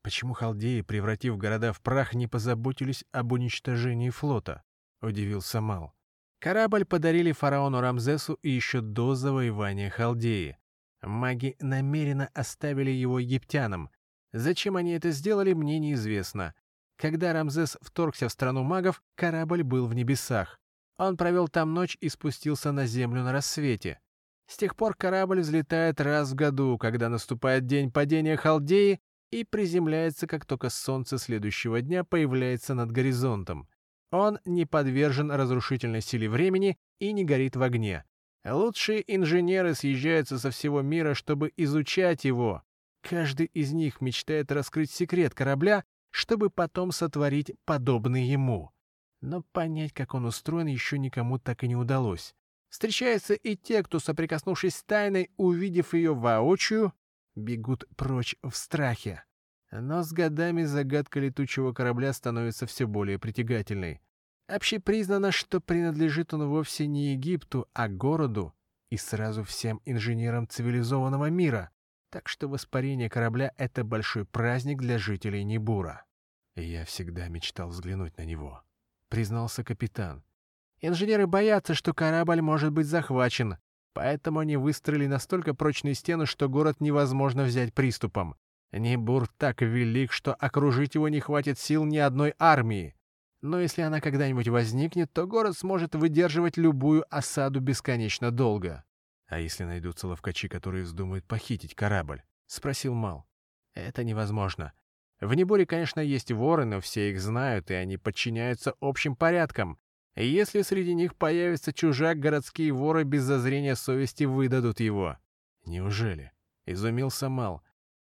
«Почему халдеи, превратив города в прах, не позаботились об уничтожении флота?» — удивился Мал. Корабль подарили фараону Рамзесу еще до завоевания Халдеи. Маги намеренно оставили его египтянам. Зачем они это сделали, мне неизвестно. Когда Рамзес вторгся в страну магов, корабль был в небесах. Он провел там ночь и спустился на землю на рассвете. С тех пор корабль взлетает раз в году, когда наступает день падения Халдеи, и приземляется, как только солнце следующего дня появляется над горизонтом. Он не подвержен разрушительной силе времени и не горит в огне. Лучшие инженеры съезжаются со всего мира, чтобы изучать его. Каждый из них мечтает раскрыть секрет корабля чтобы потом сотворить подобный ему. Но понять, как он устроен, еще никому так и не удалось. Встречаются и те, кто, соприкоснувшись с тайной, увидев ее воочию, бегут прочь в страхе. Но с годами загадка летучего корабля становится все более притягательной. Общепризнано, что принадлежит он вовсе не Египту, а городу и сразу всем инженерам цивилизованного мира. Так что воспарение корабля — это большой праздник для жителей Небура. «Я всегда мечтал взглянуть на него», — признался капитан. «Инженеры боятся, что корабль может быть захвачен, поэтому они выстроили настолько прочные стены, что город невозможно взять приступом. Небур так велик, что окружить его не хватит сил ни одной армии. Но если она когда-нибудь возникнет, то город сможет выдерживать любую осаду бесконечно долго. «А если найдутся ловкачи, которые вздумают похитить корабль?» — спросил Мал. «Это невозможно. В Неборе, конечно, есть воры, но все их знают, и они подчиняются общим порядкам. Если среди них появится чужак, городские воры без зазрения совести выдадут его». «Неужели?» — изумился Мал.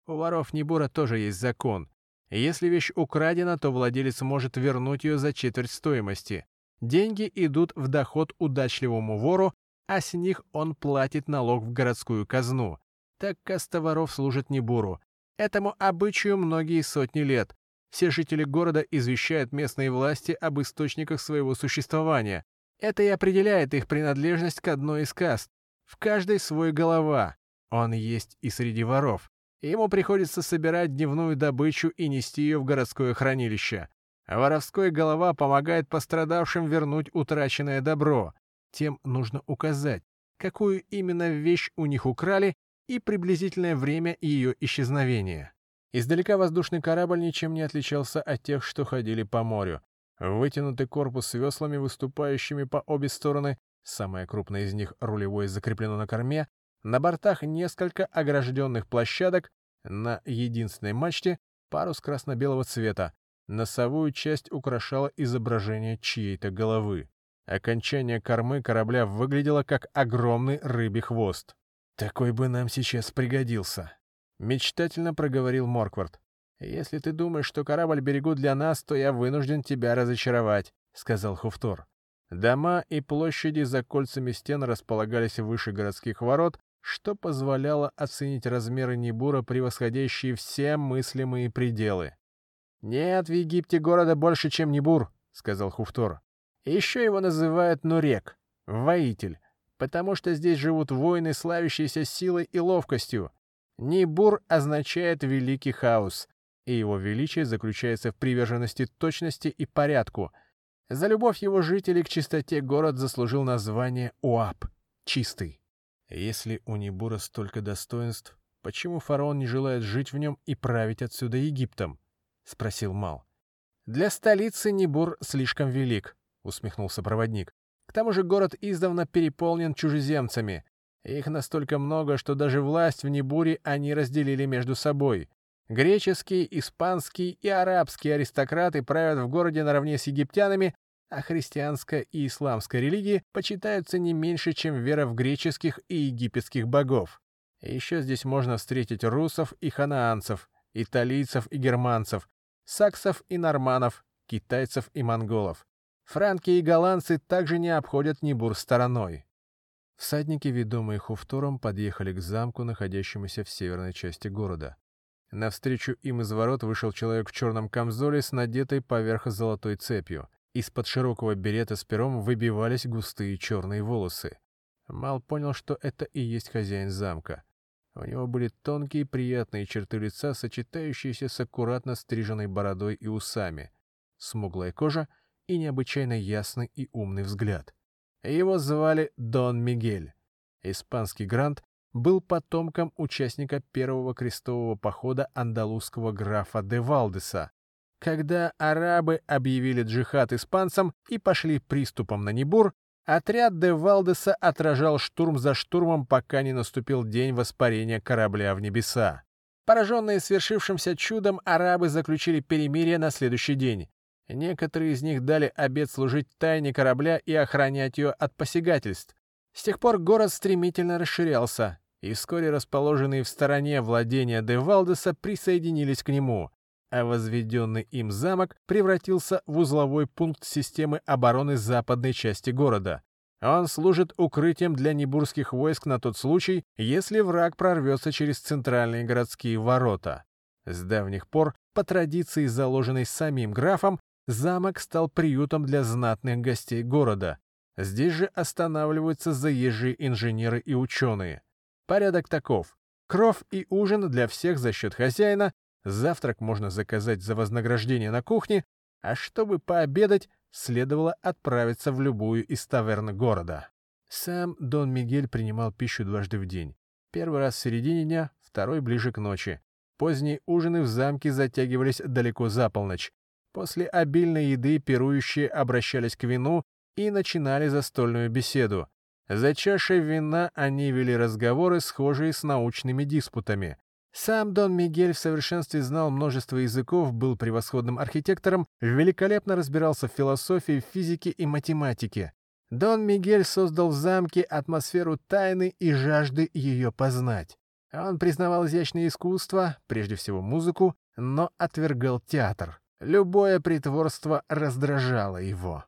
«У воров Небора тоже есть закон. Если вещь украдена, то владелец может вернуть ее за четверть стоимости. Деньги идут в доход удачливому вору, а с них он платит налог в городскую казну. Так каста воров служит Небуру. Этому обычаю многие сотни лет. Все жители города извещают местные власти об источниках своего существования. Это и определяет их принадлежность к одной из каст. В каждой свой голова. Он есть и среди воров. Ему приходится собирать дневную добычу и нести ее в городское хранилище. А воровской голова помогает пострадавшим вернуть утраченное добро. Тем нужно указать, какую именно вещь у них украли и приблизительное время ее исчезновения. Издалека воздушный корабль ничем не отличался от тех, что ходили по морю. Вытянутый корпус с веслами, выступающими по обе стороны, самая крупная из них рулевой закреплено на корме, на бортах несколько огражденных площадок, на единственной мачте парус красно-белого цвета. Носовую часть украшало изображение чьей-то головы. Окончание кормы корабля выглядело как огромный рыбий хвост. «Такой бы нам сейчас пригодился», — мечтательно проговорил Морквард. «Если ты думаешь, что корабль берегут для нас, то я вынужден тебя разочаровать», — сказал Хуфтор. Дома и площади за кольцами стен располагались выше городских ворот, что позволяло оценить размеры Небура, превосходящие все мыслимые пределы. «Нет в Египте города больше, чем Небур», — сказал Хуфтор. «Еще его называют Нурек, воитель, потому что здесь живут воины, славящиеся силой и ловкостью. Небур означает «великий хаос», и его величие заключается в приверженности точности и порядку. За любовь его жителей к чистоте город заслужил название Уап — «чистый». Если у Небура столько достоинств, почему фараон не желает жить в нем и править отсюда Египтом? — спросил Мал. «Для столицы Небур слишком велик», — усмехнулся проводник. «К тому же город издавна переполнен чужеземцами. Их настолько много, что даже власть в Небуре они разделили между собой. Греческие, испанские и арабские аристократы правят в городе наравне с египтянами, а христианская и исламская религии почитаются не меньше, чем вера в греческих и египетских богов. Еще здесь можно встретить русов и ханаанцев, италийцев и германцев, саксов и норманов, китайцев и монголов. Франки и голландцы также не обходят Нибур стороной. Всадники, ведомые Хуфтором, подъехали к замку, находящемуся в северной части города. Навстречу им из ворот вышел человек в черном камзоле с надетой поверх золотой цепью. Из-под широкого берета с пером выбивались густые черные волосы. Мал понял, что это и есть хозяин замка. У него были тонкие приятные черты лица, сочетающиеся с аккуратно стриженной бородой и усами, смуглая кожа и необычайно ясный и умный взгляд. Его звали Дон Мигель. Испанский грант был потомком участника первого крестового похода андалузского графа де Валдеса, когда арабы объявили джихад испанцам и пошли приступом на Небур, отряд де Валдеса отражал штурм за штурмом, пока не наступил день воспарения корабля в небеса. Пораженные свершившимся чудом, арабы заключили перемирие на следующий день. Некоторые из них дали обет служить тайне корабля и охранять ее от посягательств. С тех пор город стремительно расширялся, и вскоре расположенные в стороне владения де Валдеса присоединились к нему а возведенный им замок превратился в узловой пункт системы обороны западной части города. Он служит укрытием для небурских войск на тот случай, если враг прорвется через центральные городские ворота. С давних пор, по традиции, заложенной самим графом, замок стал приютом для знатных гостей города. Здесь же останавливаются заезжие инженеры и ученые. Порядок таков. Кров и ужин для всех за счет хозяина, завтрак можно заказать за вознаграждение на кухне, а чтобы пообедать, следовало отправиться в любую из таверн города. Сам Дон Мигель принимал пищу дважды в день. Первый раз в середине дня, второй ближе к ночи. Поздние ужины в замке затягивались далеко за полночь. После обильной еды пирующие обращались к вину и начинали застольную беседу. За чашей вина они вели разговоры, схожие с научными диспутами. Сам Дон Мигель в совершенстве знал множество языков, был превосходным архитектором, великолепно разбирался в философии, физике и математике. Дон Мигель создал в замке атмосферу тайны и жажды ее познать. Он признавал изящное искусство, прежде всего музыку, но отвергал театр. Любое притворство раздражало его.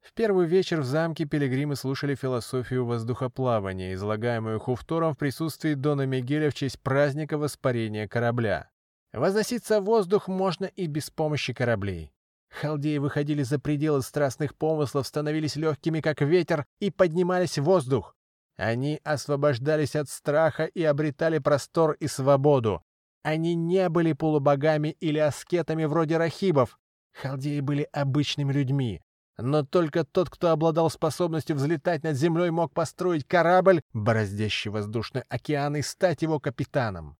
В первый вечер в замке пилигримы слушали философию воздухоплавания, излагаемую Хуфтором в присутствии Дона Мигеля в честь праздника воспарения корабля. Возноситься в воздух можно и без помощи кораблей. Халдеи выходили за пределы страстных помыслов, становились легкими, как ветер, и поднимались в воздух. Они освобождались от страха и обретали простор и свободу. Они не были полубогами или аскетами вроде рахибов. Халдеи были обычными людьми, но только тот, кто обладал способностью взлетать над землей, мог построить корабль, бороздящий воздушный океан, и стать его капитаном.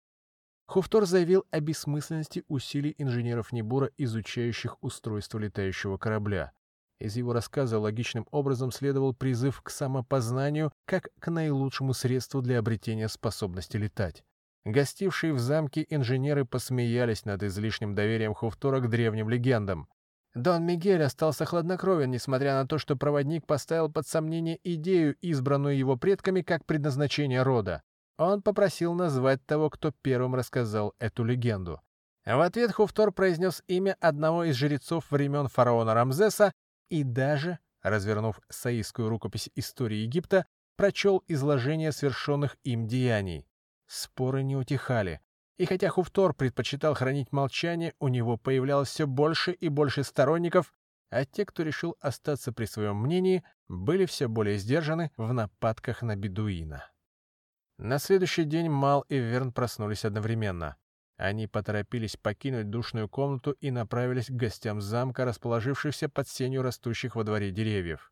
Хуфтор заявил о бессмысленности усилий инженеров Небура, изучающих устройство летающего корабля. Из его рассказа логичным образом следовал призыв к самопознанию как к наилучшему средству для обретения способности летать. Гостившие в замке инженеры посмеялись над излишним доверием Хуфтора к древним легендам. Дон Мигель остался хладнокровен, несмотря на то, что проводник поставил под сомнение идею, избранную его предками как предназначение рода. Он попросил назвать того, кто первым рассказал эту легенду. В ответ Хуфтор произнес имя одного из жрецов времен фараона Рамзеса и даже, развернув саистскую рукопись истории Египта, прочел изложение совершенных им деяний. Споры не утихали. И хотя Хуфтор предпочитал хранить молчание, у него появлялось все больше и больше сторонников, а те, кто решил остаться при своем мнении, были все более сдержаны в нападках на бедуина. На следующий день Мал и Верн проснулись одновременно. Они поторопились покинуть душную комнату и направились к гостям замка, расположившихся под сенью растущих во дворе деревьев.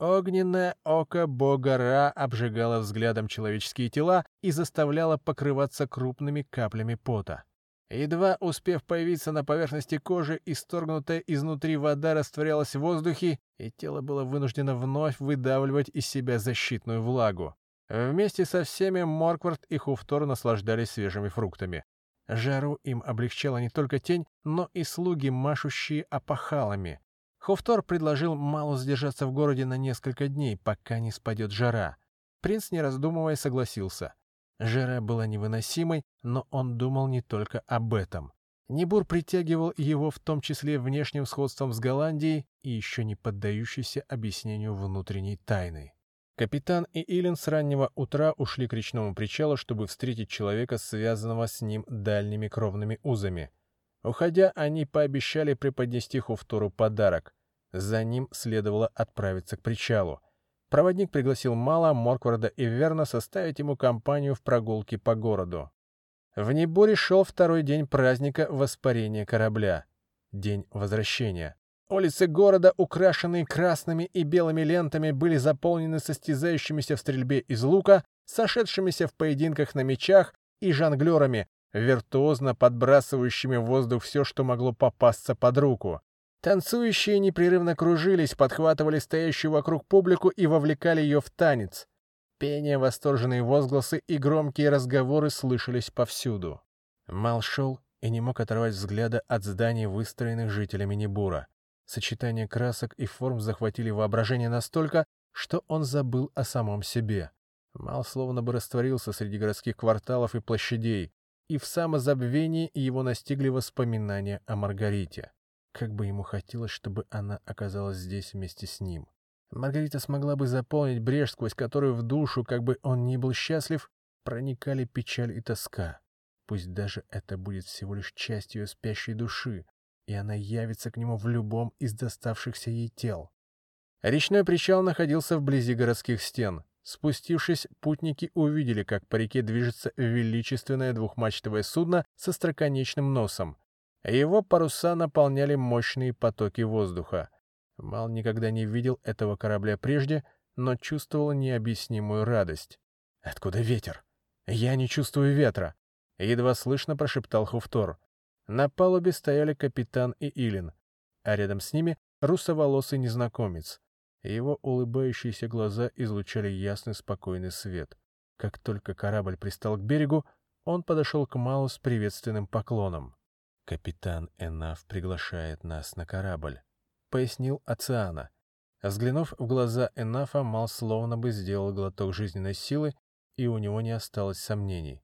Огненное око бога Ра обжигало взглядом человеческие тела и заставляло покрываться крупными каплями пота. Едва успев появиться на поверхности кожи, исторгнутая изнутри вода растворялась в воздухе, и тело было вынуждено вновь выдавливать из себя защитную влагу. Вместе со всеми Морквард и Хуфтор наслаждались свежими фруктами. Жару им облегчала не только тень, но и слуги, машущие опахалами. Хофтор предложил Малу задержаться в городе на несколько дней, пока не спадет жара. Принц, не раздумывая, согласился. Жара была невыносимой, но он думал не только об этом. Небур притягивал его в том числе внешним сходством с Голландией и еще не поддающейся объяснению внутренней тайны. Капитан и Илен с раннего утра ушли к речному причалу, чтобы встретить человека, связанного с ним дальними кровными узами. Уходя, они пообещали преподнести Хуфтору подарок. За ним следовало отправиться к причалу. Проводник пригласил Мала, Моркварда и Верна составить ему компанию в прогулке по городу. В Неборе шел второй день праздника воспарения корабля. День возвращения. Улицы города, украшенные красными и белыми лентами, были заполнены состязающимися в стрельбе из лука, сошедшимися в поединках на мечах и жонглерами, виртуозно подбрасывающими в воздух все, что могло попасться под руку. Танцующие непрерывно кружились, подхватывали стоящую вокруг публику и вовлекали ее в танец. Пение, восторженные возгласы и громкие разговоры слышались повсюду. Мал шел и не мог оторвать взгляда от зданий, выстроенных жителями Небура. Сочетание красок и форм захватили воображение настолько, что он забыл о самом себе. Мал словно бы растворился среди городских кварталов и площадей, и в самозабвении его настигли воспоминания о Маргарите. Как бы ему хотелось, чтобы она оказалась здесь вместе с ним. Маргарита смогла бы заполнить брешь, сквозь которую в душу, как бы он ни был счастлив, проникали печаль и тоска. Пусть даже это будет всего лишь часть ее спящей души, и она явится к нему в любом из доставшихся ей тел. Речной причал находился вблизи городских стен. Спустившись, путники увидели, как по реке движется величественное двухмачтовое судно со строконечным носом. Его паруса наполняли мощные потоки воздуха. Мал никогда не видел этого корабля прежде, но чувствовал необъяснимую радость. «Откуда ветер? Я не чувствую ветра!» — едва слышно прошептал Хуфтор. На палубе стояли капитан и Илин, а рядом с ними русоволосый незнакомец. Его улыбающиеся глаза излучали ясный спокойный свет. Как только корабль пристал к берегу, он подошел к Малу с приветственным поклоном. «Капитан Энаф приглашает нас на корабль», — пояснил Оциана. Взглянув в глаза Энафа, Мал словно бы сделал глоток жизненной силы, и у него не осталось сомнений.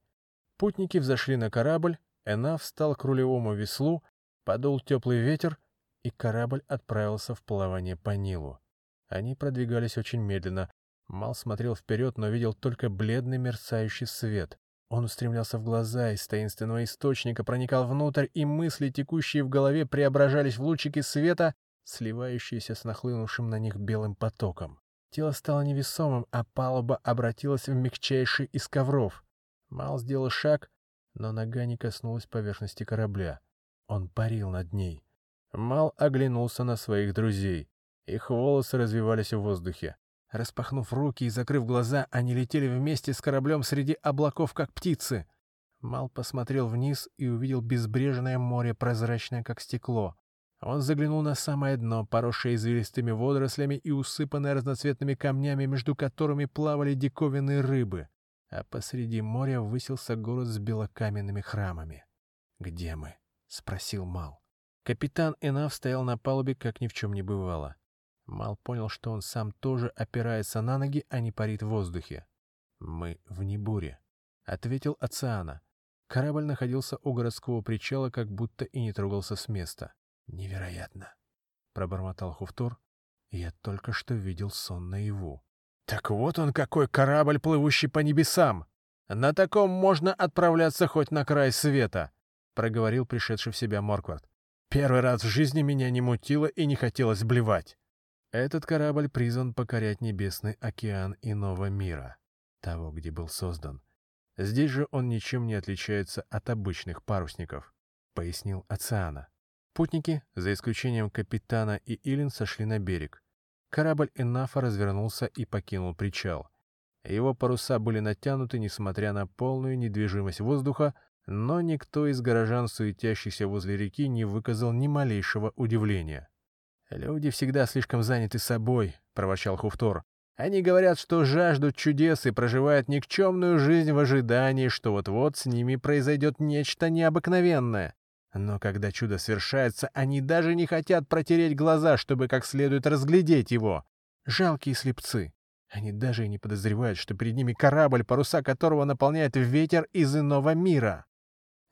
Путники взошли на корабль, Энаф встал к рулевому веслу, подул теплый ветер, и корабль отправился в плавание по Нилу. Они продвигались очень медленно. Мал смотрел вперед, но видел только бледный мерцающий свет. Он устремлялся в глаза, из таинственного источника проникал внутрь, и мысли, текущие в голове, преображались в лучики света, сливающиеся с нахлынувшим на них белым потоком. Тело стало невесомым, а палуба обратилась в мягчайший из ковров. Мал сделал шаг, но нога не коснулась поверхности корабля. Он парил над ней. Мал оглянулся на своих друзей. Их волосы развивались в воздухе. Распахнув руки и закрыв глаза, они летели вместе с кораблем среди облаков, как птицы. Мал посмотрел вниз и увидел безбрежное море, прозрачное, как стекло. Он заглянул на самое дно, поросшее извилистыми водорослями и усыпанное разноцветными камнями, между которыми плавали диковинные рыбы. А посреди моря высился город с белокаменными храмами. «Где мы?» — спросил Мал. Капитан Энав стоял на палубе, как ни в чем не бывало. Мал понял, что он сам тоже опирается на ноги, а не парит в воздухе. «Мы в Небуре», — ответил Оциана. Корабль находился у городского причала, как будто и не трогался с места. «Невероятно!» — пробормотал Хуфтор. «Я только что видел сон наяву». «Так вот он какой корабль, плывущий по небесам! На таком можно отправляться хоть на край света!» — проговорил пришедший в себя Морквард. «Первый раз в жизни меня не мутило и не хотелось блевать». Этот корабль призван покорять небесный океан иного мира, того, где был создан. Здесь же он ничем не отличается от обычных парусников, пояснил Оциана. Путники, за исключением капитана и Илин, сошли на берег. Корабль Энафа развернулся и покинул причал. Его паруса были натянуты, несмотря на полную недвижимость воздуха, но никто из горожан, суетящихся возле реки, не выказал ни малейшего удивления. «Люди всегда слишком заняты собой», — проворчал Хуфтор. «Они говорят, что жаждут чудес и проживают никчемную жизнь в ожидании, что вот-вот с ними произойдет нечто необыкновенное. Но когда чудо свершается, они даже не хотят протереть глаза, чтобы как следует разглядеть его. Жалкие слепцы. Они даже и не подозревают, что перед ними корабль, паруса которого наполняет ветер из иного мира».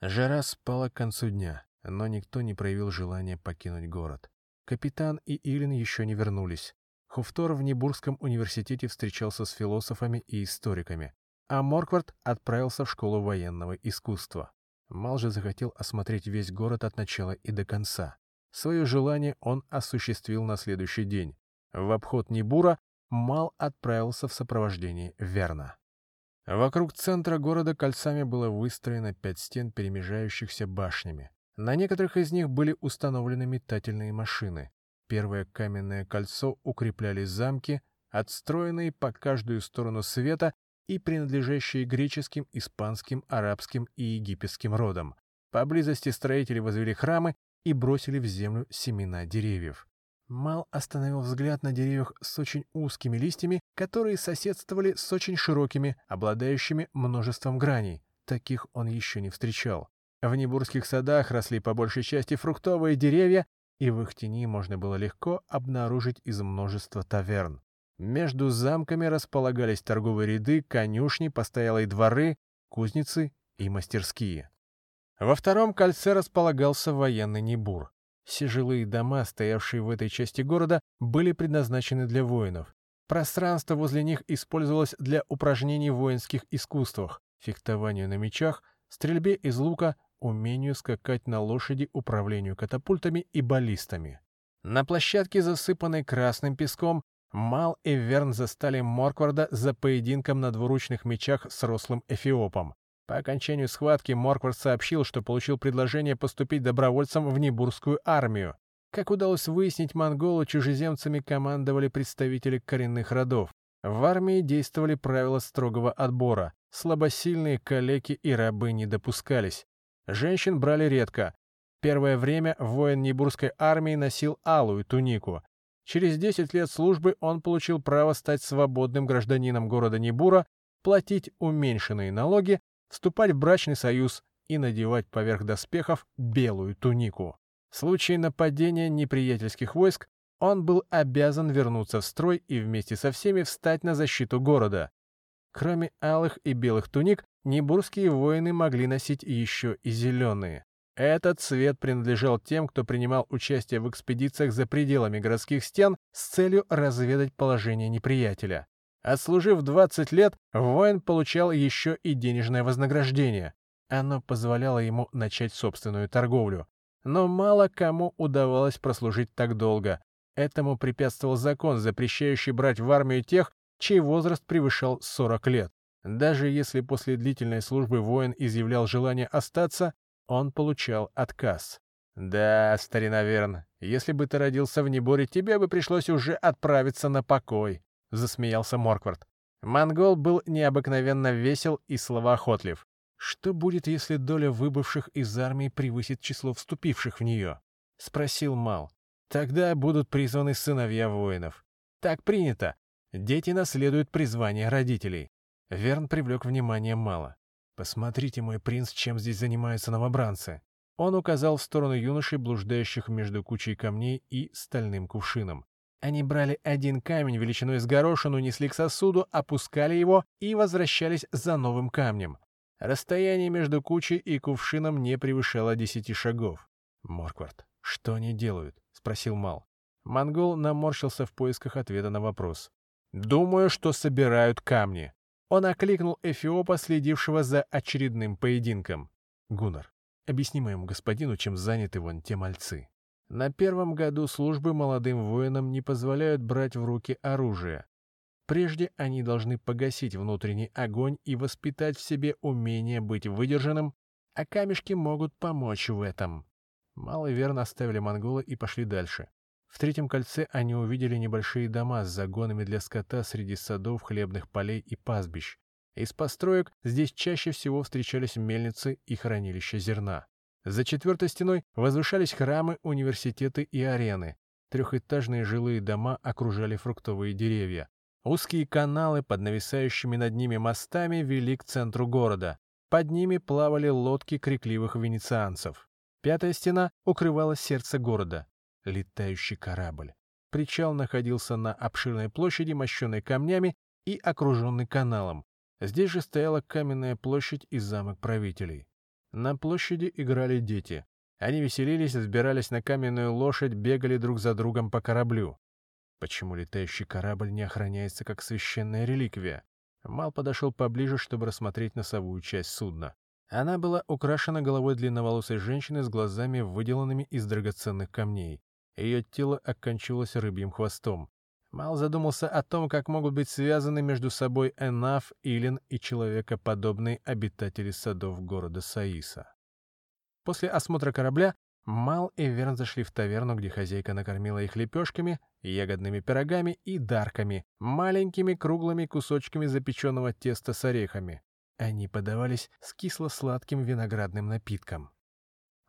Жара спала к концу дня, но никто не проявил желания покинуть город. Капитан и Илин еще не вернулись. Хуфтор в Небургском университете встречался с философами и историками, а Морквард отправился в школу военного искусства. Мал же захотел осмотреть весь город от начала и до конца. Свое желание он осуществил на следующий день. В обход Небура Мал отправился в сопровождении Верна. Вокруг центра города кольцами было выстроено пять стен, перемежающихся башнями. На некоторых из них были установлены метательные машины. Первое каменное кольцо укрепляли замки, отстроенные по каждую сторону света и принадлежащие греческим, испанским, арабским и египетским родам. Поблизости строители возвели храмы и бросили в землю семена деревьев. Мал остановил взгляд на деревьях с очень узкими листьями, которые соседствовали с очень широкими, обладающими множеством граней. Таких он еще не встречал. В Небурских садах росли по большей части фруктовые деревья, и в их тени можно было легко обнаружить из множества таверн. Между замками располагались торговые ряды, конюшни, постоялые дворы, кузницы и мастерские. Во втором кольце располагался военный Небур. Все жилые дома, стоявшие в этой части города, были предназначены для воинов. Пространство возле них использовалось для упражнений в воинских искусствах, фехтованию на мечах, стрельбе из лука, умению скакать на лошади, управлению катапультами и баллистами. На площадке, засыпанной красным песком, Мал и Верн застали Моркварда за поединком на двуручных мечах с рослым эфиопом. По окончанию схватки Морквард сообщил, что получил предложение поступить добровольцем в Небурскую армию. Как удалось выяснить, монголы чужеземцами командовали представители коренных родов. В армии действовали правила строгого отбора. Слабосильные калеки и рабы не допускались. Женщин брали редко. Первое время воин Небурской армии носил алую тунику. Через 10 лет службы он получил право стать свободным гражданином города Небура, платить уменьшенные налоги, вступать в брачный союз и надевать поверх доспехов белую тунику. В случае нападения неприятельских войск он был обязан вернуться в строй и вместе со всеми встать на защиту города. Кроме алых и белых туник, небурские воины могли носить еще и зеленые. Этот цвет принадлежал тем, кто принимал участие в экспедициях за пределами городских стен с целью разведать положение неприятеля. Отслужив 20 лет, воин получал еще и денежное вознаграждение. Оно позволяло ему начать собственную торговлю. Но мало кому удавалось прослужить так долго. Этому препятствовал закон, запрещающий брать в армию тех, чей возраст превышал 40 лет. Даже если после длительной службы воин изъявлял желание остаться, он получал отказ. «Да, старина Верн, если бы ты родился в Неборе, тебе бы пришлось уже отправиться на покой», — засмеялся Морквард. Монгол был необыкновенно весел и словоохотлив. «Что будет, если доля выбывших из армии превысит число вступивших в нее?» — спросил Мал. «Тогда будут призваны сыновья воинов. Так принято. Дети наследуют призвание родителей». Верн привлек внимание Мала. «Посмотрите, мой принц, чем здесь занимаются новобранцы». Он указал в сторону юношей, блуждающих между кучей камней и стальным кувшином. Они брали один камень величиной с горошину, несли к сосуду, опускали его и возвращались за новым камнем. Расстояние между кучей и кувшином не превышало десяти шагов. «Морквард, что они делают?» — спросил Мал. Монгол наморщился в поисках ответа на вопрос. «Думаю, что собирают камни. Он окликнул Эфиопа, следившего за очередным поединком. «Гуннар, объясни моему господину, чем заняты вон те мальцы». На первом году службы молодым воинам не позволяют брать в руки оружие. Прежде они должны погасить внутренний огонь и воспитать в себе умение быть выдержанным, а камешки могут помочь в этом. Малый верно оставили монгола и пошли дальше. В третьем кольце они увидели небольшие дома с загонами для скота среди садов, хлебных полей и пастбищ. Из построек здесь чаще всего встречались мельницы и хранилища зерна. За четвертой стеной возвышались храмы, университеты и арены. Трехэтажные жилые дома окружали фруктовые деревья. Узкие каналы под нависающими над ними мостами вели к центру города. Под ними плавали лодки крикливых венецианцев. Пятая стена укрывала сердце города летающий корабль. Причал находился на обширной площади, мощенной камнями и окруженный каналом. Здесь же стояла каменная площадь и замок правителей. На площади играли дети. Они веселились, взбирались на каменную лошадь, бегали друг за другом по кораблю. Почему летающий корабль не охраняется как священная реликвия? Мал подошел поближе, чтобы рассмотреть носовую часть судна. Она была украшена головой длинноволосой женщины с глазами, выделанными из драгоценных камней. Ее тело оканчивалось рыбьим хвостом. Мал задумался о том, как могут быть связаны между собой Энаф, Илин и человекоподобные обитатели садов города Саиса. После осмотра корабля Мал и Верн зашли в таверну, где хозяйка накормила их лепешками, ягодными пирогами и дарками, маленькими круглыми кусочками запеченного теста с орехами. Они подавались с кисло-сладким виноградным напитком.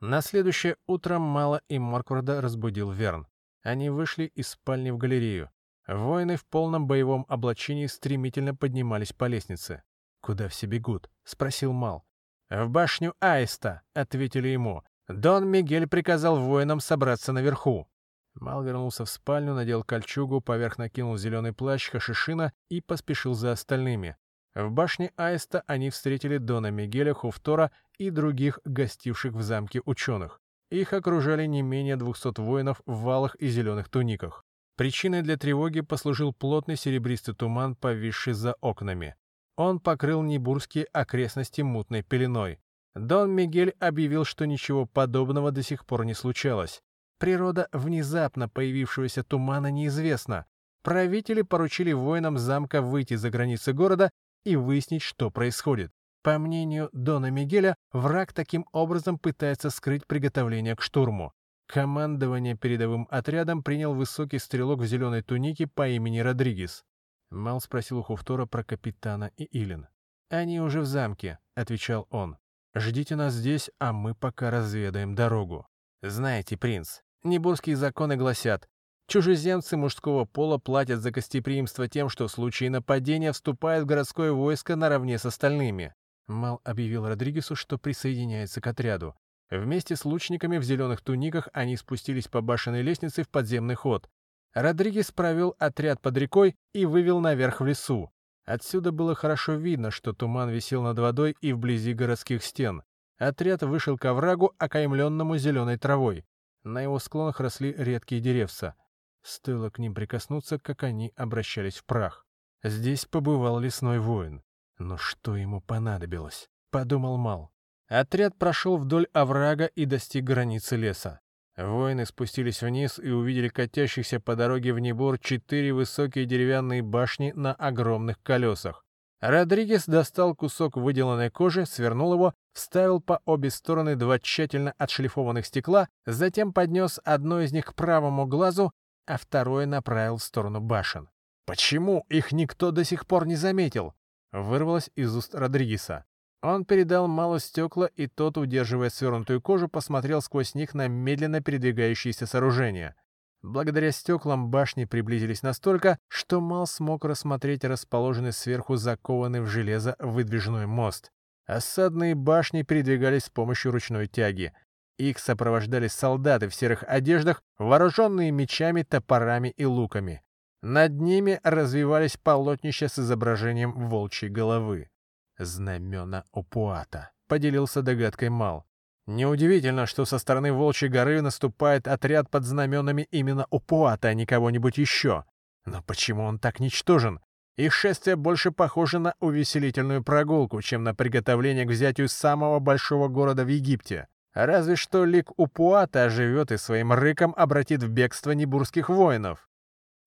На следующее утро Мала и Моркварда разбудил Верн. Они вышли из спальни в галерею. Воины в полном боевом облачении стремительно поднимались по лестнице. «Куда все бегут?» — спросил Мал. «В башню Аиста», — ответили ему. «Дон Мигель приказал воинам собраться наверху». Мал вернулся в спальню, надел кольчугу, поверх накинул зеленый плащ Хашишина и поспешил за остальными. В башне Аиста они встретили Дона Мигеля Хуфтора и других гостивших в замке ученых. Их окружали не менее 200 воинов в валах и зеленых туниках. Причиной для тревоги послужил плотный серебристый туман, повисший за окнами. Он покрыл Небурские окрестности мутной пеленой. Дон Мигель объявил, что ничего подобного до сих пор не случалось. Природа внезапно появившегося тумана неизвестна. Правители поручили воинам замка выйти за границы города и выяснить, что происходит. По мнению Дона Мигеля, враг таким образом пытается скрыть приготовление к штурму. Командование передовым отрядом принял высокий стрелок в зеленой тунике по имени Родригес. Мал спросил у Хуфтора про капитана и Илин. «Они уже в замке», — отвечал он. «Ждите нас здесь, а мы пока разведаем дорогу». «Знаете, принц, небурские законы гласят, чужеземцы мужского пола платят за гостеприимство тем, что в случае нападения вступают в городское войско наравне с остальными». Мал объявил Родригесу, что присоединяется к отряду. Вместе с лучниками в зеленых туниках они спустились по башенной лестнице в подземный ход. Родригес провел отряд под рекой и вывел наверх в лесу. Отсюда было хорошо видно, что туман висел над водой и вблизи городских стен. Отряд вышел к оврагу, окаймленному зеленой травой. На его склонах росли редкие деревца. Стоило к ним прикоснуться, как они обращались в прах. Здесь побывал лесной воин. Но что ему понадобилось? Подумал Мал. Отряд прошел вдоль оврага и достиг границы леса. Воины спустились вниз и увидели катящихся по дороге в Небор четыре высокие деревянные башни на огромных колесах. Родригес достал кусок выделанной кожи, свернул его, вставил по обе стороны два тщательно отшлифованных стекла, затем поднес одно из них к правому глазу, а второе направил в сторону башен. «Почему их никто до сих пор не заметил?» — вырвалось из уст Родригеса. Он передал Малу стекла, и тот, удерживая свернутую кожу, посмотрел сквозь них на медленно передвигающиеся сооружения. Благодаря стеклам башни приблизились настолько, что Мал смог рассмотреть расположенный сверху закованный в железо выдвижной мост. Осадные башни передвигались с помощью ручной тяги. Их сопровождали солдаты в серых одеждах, вооруженные мечами, топорами и луками. Над ними развивались полотнища с изображением волчьей головы. «Знамена Опуата», — поделился догадкой Мал. «Неудивительно, что со стороны Волчьей горы наступает отряд под знаменами именно Опуата, а не кого-нибудь еще. Но почему он так ничтожен? Их шествие больше похоже на увеселительную прогулку, чем на приготовление к взятию самого большого города в Египте. Разве что лик Упуата оживет и своим рыком обратит в бегство небурских воинов.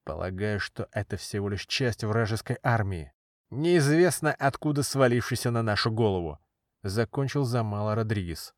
Полагаю, что это всего лишь часть вражеской армии неизвестно откуда свалившийся на нашу голову», — закончил Замала Родригес.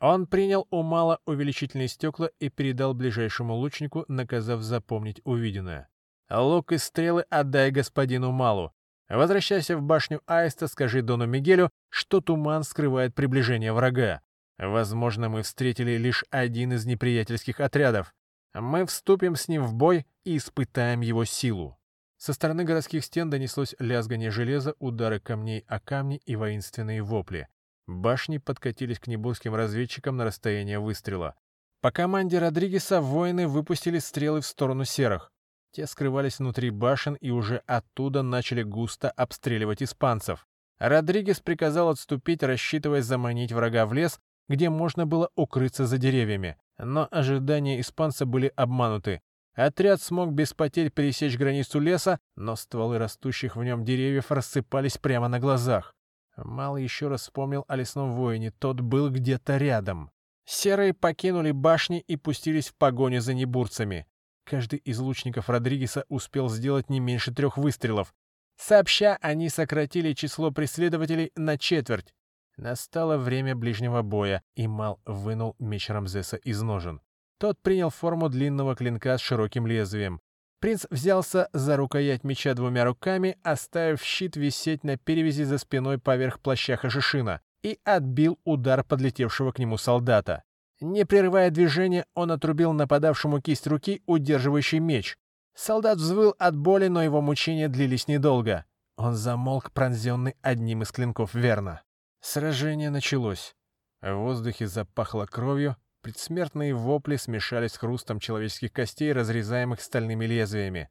Он принял у Мала увеличительные стекла и передал ближайшему лучнику, наказав запомнить увиденное. «Лук и стрелы отдай господину Малу. Возвращайся в башню Аиста, скажи Дону Мигелю, что туман скрывает приближение врага. Возможно, мы встретили лишь один из неприятельских отрядов. Мы вступим с ним в бой и испытаем его силу». Со стороны городских стен донеслось лязгание железа, удары камней о камни и воинственные вопли. Башни подкатились к небурским разведчикам на расстояние выстрела. По команде Родригеса воины выпустили стрелы в сторону серых. Те скрывались внутри башен и уже оттуда начали густо обстреливать испанцев. Родригес приказал отступить, рассчитывая заманить врага в лес, где можно было укрыться за деревьями. Но ожидания испанца были обмануты. Отряд смог без потерь пересечь границу леса, но стволы растущих в нем деревьев рассыпались прямо на глазах. Мал еще раз вспомнил о лесном воине, тот был где-то рядом. Серые покинули башни и пустились в погоню за небурцами. Каждый из лучников Родригеса успел сделать не меньше трех выстрелов. Сообща, они сократили число преследователей на четверть. Настало время ближнего боя, и Мал вынул меч Рамзеса из ножен. Тот принял форму длинного клинка с широким лезвием. Принц взялся за рукоять меча двумя руками, оставив щит висеть на перевязи за спиной поверх плаща Хашишина, и отбил удар подлетевшего к нему солдата. Не прерывая движения, он отрубил нападавшему кисть руки, удерживающий меч. Солдат взвыл от боли, но его мучения длились недолго. Он замолк, пронзенный одним из клинков Верна. Сражение началось. В воздухе запахло кровью, Предсмертные вопли смешались с хрустом человеческих костей, разрезаемых стальными лезвиями.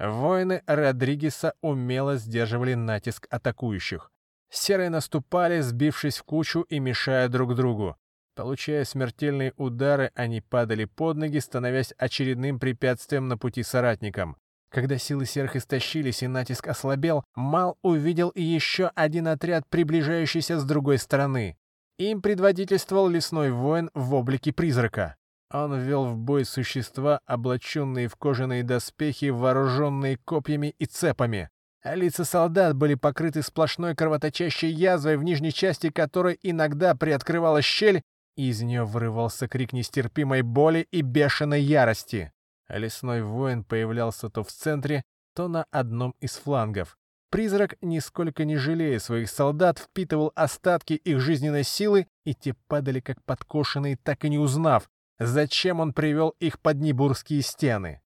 Воины Родригеса умело сдерживали натиск атакующих. Серые наступали, сбившись в кучу и мешая друг другу. Получая смертельные удары, они падали под ноги, становясь очередным препятствием на пути соратникам. Когда силы серых истощились и натиск ослабел, Мал увидел и еще один отряд, приближающийся с другой стороны. Им предводительствовал лесной воин в облике призрака. Он ввел в бой существа, облаченные в кожаные доспехи, вооруженные копьями и цепами. А лица солдат были покрыты сплошной кровоточащей язвой, в нижней части которой иногда приоткрывалась щель, и из нее вырывался крик нестерпимой боли и бешеной ярости. Лесной воин появлялся то в центре, то на одном из флангов. Призрак, нисколько не жалея своих солдат, впитывал остатки их жизненной силы, и те падали как подкошенные, так и не узнав, зачем он привел их под Небурские стены.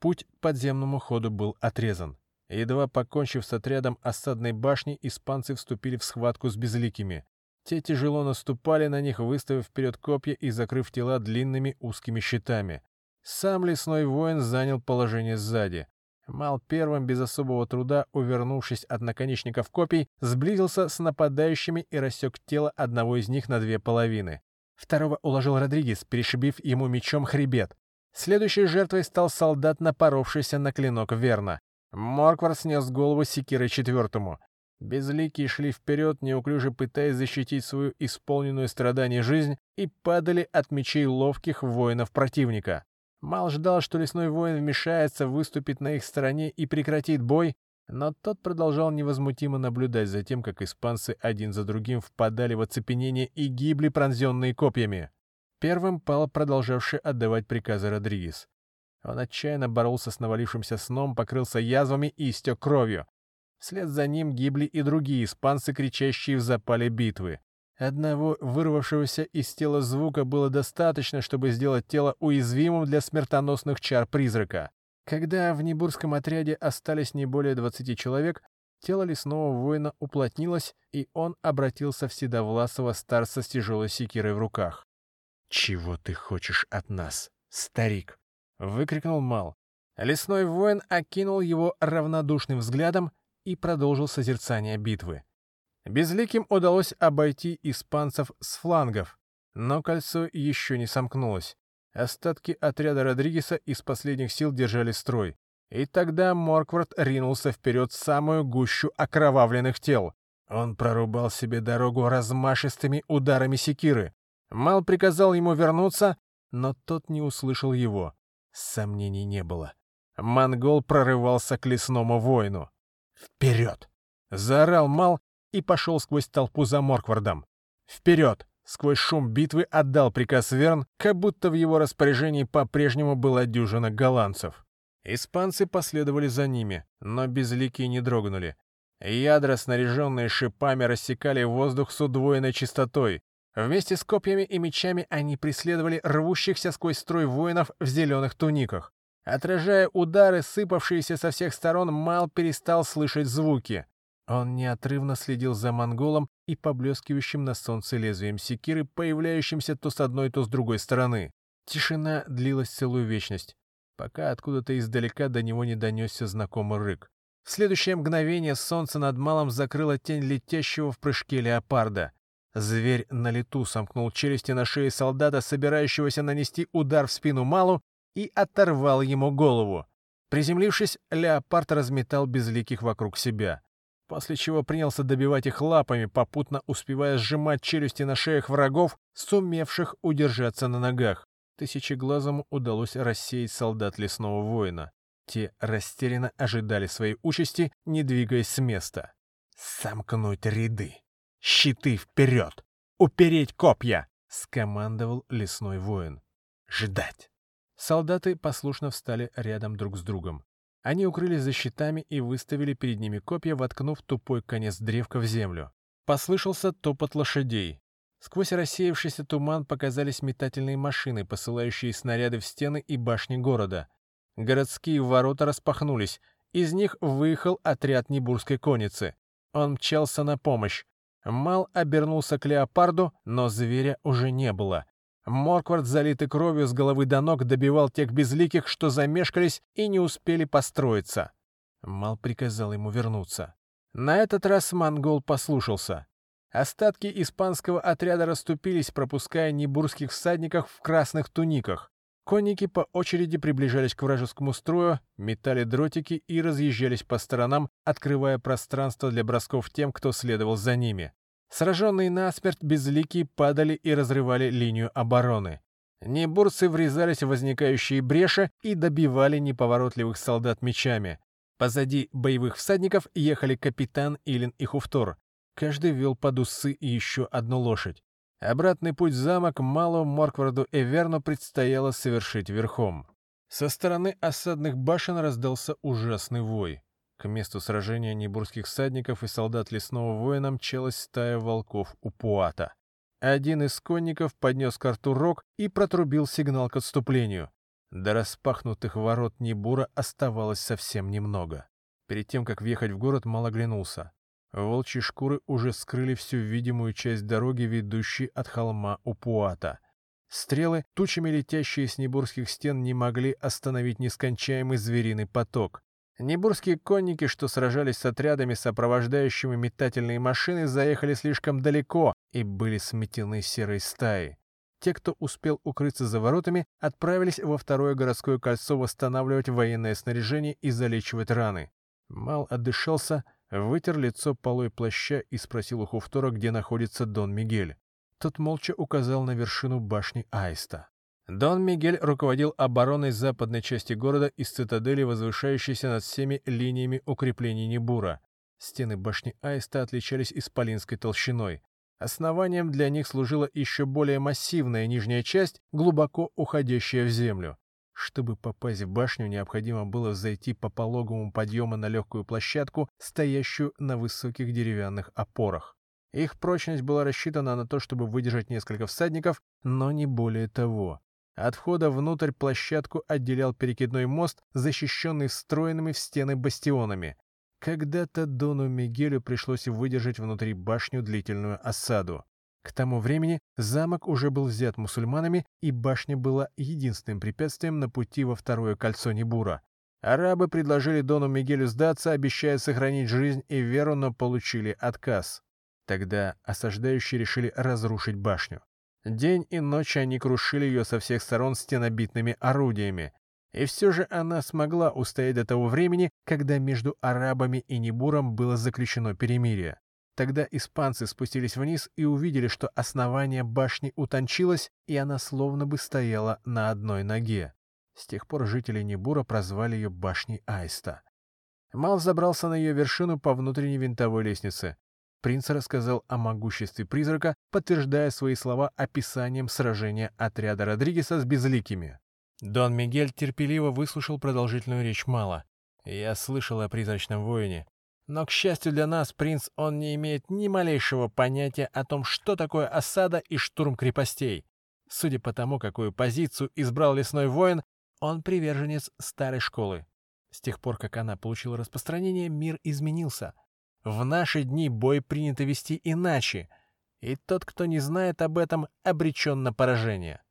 Путь к подземному ходу был отрезан. Едва покончив с отрядом осадной башни, испанцы вступили в схватку с безликими. Те тяжело наступали на них, выставив вперед копья и закрыв тела длинными узкими щитами. Сам лесной воин занял положение сзади. Мал первым, без особого труда, увернувшись от наконечников копий, сблизился с нападающими и рассек тело одного из них на две половины. Второго уложил Родригес, перешибив ему мечом хребет. Следующей жертвой стал солдат, напоровшийся на клинок Верна. Морквар снес голову секирой четвертому. Безликие шли вперед, неуклюже пытаясь защитить свою исполненную страданий жизнь, и падали от мечей ловких воинов противника. Мал ждал, что лесной воин вмешается, выступит на их стороне и прекратит бой, но тот продолжал невозмутимо наблюдать за тем, как испанцы один за другим впадали в оцепенение и гибли, пронзенные копьями. Первым пал продолжавший отдавать приказы Родригес. Он отчаянно боролся с навалившимся сном, покрылся язвами и истек кровью. Вслед за ним гибли и другие испанцы, кричащие в запале битвы. Одного вырвавшегося из тела звука было достаточно, чтобы сделать тело уязвимым для смертоносных чар призрака. Когда в Небурском отряде остались не более 20 человек, тело лесного воина уплотнилось, и он обратился в седовласого старца с тяжелой секирой в руках. «Чего ты хочешь от нас, старик?» — выкрикнул Мал. Лесной воин окинул его равнодушным взглядом и продолжил созерцание битвы. Безликим удалось обойти испанцев с флангов, но кольцо еще не сомкнулось. Остатки отряда Родригеса из последних сил держали строй. И тогда Морквард ринулся вперед самую гущу окровавленных тел. Он прорубал себе дорогу размашистыми ударами секиры. Мал приказал ему вернуться, но тот не услышал его. Сомнений не было. Монгол прорывался к лесному воину. «Вперед!» — заорал Мал и пошел сквозь толпу за Морквардом. «Вперед!» — сквозь шум битвы отдал приказ Верн, как будто в его распоряжении по-прежнему была дюжина голландцев. Испанцы последовали за ними, но безликие не дрогнули. Ядра, снаряженные шипами, рассекали воздух с удвоенной частотой. Вместе с копьями и мечами они преследовали рвущихся сквозь строй воинов в зеленых туниках. Отражая удары, сыпавшиеся со всех сторон, Мал перестал слышать звуки. Он неотрывно следил за монголом и поблескивающим на солнце лезвием секиры, появляющимся то с одной, то с другой стороны. Тишина длилась целую вечность, пока откуда-то издалека до него не донесся знакомый рык. В следующее мгновение солнце над малом закрыло тень летящего в прыжке леопарда. Зверь на лету сомкнул челюсти на шее солдата, собирающегося нанести удар в спину малу, и оторвал ему голову. Приземлившись, леопард разметал безликих вокруг себя после чего принялся добивать их лапами, попутно успевая сжимать челюсти на шеях врагов, сумевших удержаться на ногах. Тысячеглазому удалось рассеять солдат лесного воина. Те растерянно ожидали своей участи, не двигаясь с места. «Сомкнуть ряды! Щиты вперед! Упереть копья!» — скомандовал лесной воин. «Ждать!» Солдаты послушно встали рядом друг с другом. Они укрылись за щитами и выставили перед ними копья, воткнув тупой конец древка в землю. Послышался топот лошадей. Сквозь рассеявшийся туман показались метательные машины, посылающие снаряды в стены и башни города. Городские ворота распахнулись. Из них выехал отряд Небурской конницы. Он мчался на помощь. Мал обернулся к леопарду, но зверя уже не было. Морквард, залитый кровью с головы до ног, добивал тех безликих, что замешкались и не успели построиться. Мал приказал ему вернуться. На этот раз монгол послушался. Остатки испанского отряда расступились, пропуская небурских всадников в красных туниках. Конники по очереди приближались к вражескому строю, метали дротики и разъезжались по сторонам, открывая пространство для бросков тем, кто следовал за ними. Сраженные насмерть безликие падали и разрывали линию обороны. Небурцы врезались в возникающие бреши и добивали неповоротливых солдат мечами. Позади боевых всадников ехали капитан Илин и Хуфтор. Каждый вел под усы и еще одну лошадь. Обратный путь в замок Малу Моркварду Эверну предстояло совершить верхом. Со стороны осадных башен раздался ужасный вой. К месту сражения небурских всадников и солдат лесного воина мчалась стая волков у Пуата. Один из конников поднес карту рог и протрубил сигнал к отступлению. До распахнутых ворот Небура оставалось совсем немного. Перед тем, как въехать в город, Мал оглянулся. Волчьи шкуры уже скрыли всю видимую часть дороги, ведущей от холма у Пуата. Стрелы, тучами летящие с Небурских стен, не могли остановить нескончаемый звериный поток. Небурские конники, что сражались с отрядами, сопровождающими метательные машины, заехали слишком далеко и были сметены серой стаей. Те, кто успел укрыться за воротами, отправились во второе городское кольцо восстанавливать военное снаряжение и залечивать раны. Мал отдышался, вытер лицо полой плаща и спросил у Хуфтора, где находится Дон Мигель. Тот молча указал на вершину башни Аиста. Дон Мигель руководил обороной западной части города из цитадели, возвышающейся над всеми линиями укреплений Небура. Стены башни Аиста отличались исполинской толщиной. Основанием для них служила еще более массивная нижняя часть, глубоко уходящая в землю. Чтобы попасть в башню, необходимо было зайти по пологому подъему на легкую площадку, стоящую на высоких деревянных опорах. Их прочность была рассчитана на то, чтобы выдержать несколько всадников, но не более того. От входа внутрь площадку отделял перекидной мост, защищенный встроенными в стены бастионами. Когда-то Дону Мигелю пришлось выдержать внутри башню длительную осаду. К тому времени замок уже был взят мусульманами, и башня была единственным препятствием на пути во второе кольцо Небура. Арабы предложили Дону Мигелю сдаться, обещая сохранить жизнь и веру, но получили отказ. Тогда осаждающие решили разрушить башню. День и ночь они крушили ее со всех сторон стенобитными орудиями. И все же она смогла устоять до того времени, когда между арабами и Небуром было заключено перемирие. Тогда испанцы спустились вниз и увидели, что основание башни утончилось, и она словно бы стояла на одной ноге. С тех пор жители Небура прозвали ее башней Аиста. Мал забрался на ее вершину по внутренней винтовой лестнице. Принц рассказал о могуществе призрака, подтверждая свои слова описанием сражения отряда Родригеса с безликими. Дон Мигель терпеливо выслушал продолжительную речь Мала. «Я слышал о призрачном воине. Но, к счастью для нас, принц, он не имеет ни малейшего понятия о том, что такое осада и штурм крепостей. Судя по тому, какую позицию избрал лесной воин, он приверженец старой школы. С тех пор, как она получила распространение, мир изменился — в наши дни бой принято вести иначе, и тот, кто не знает об этом, обречен на поражение.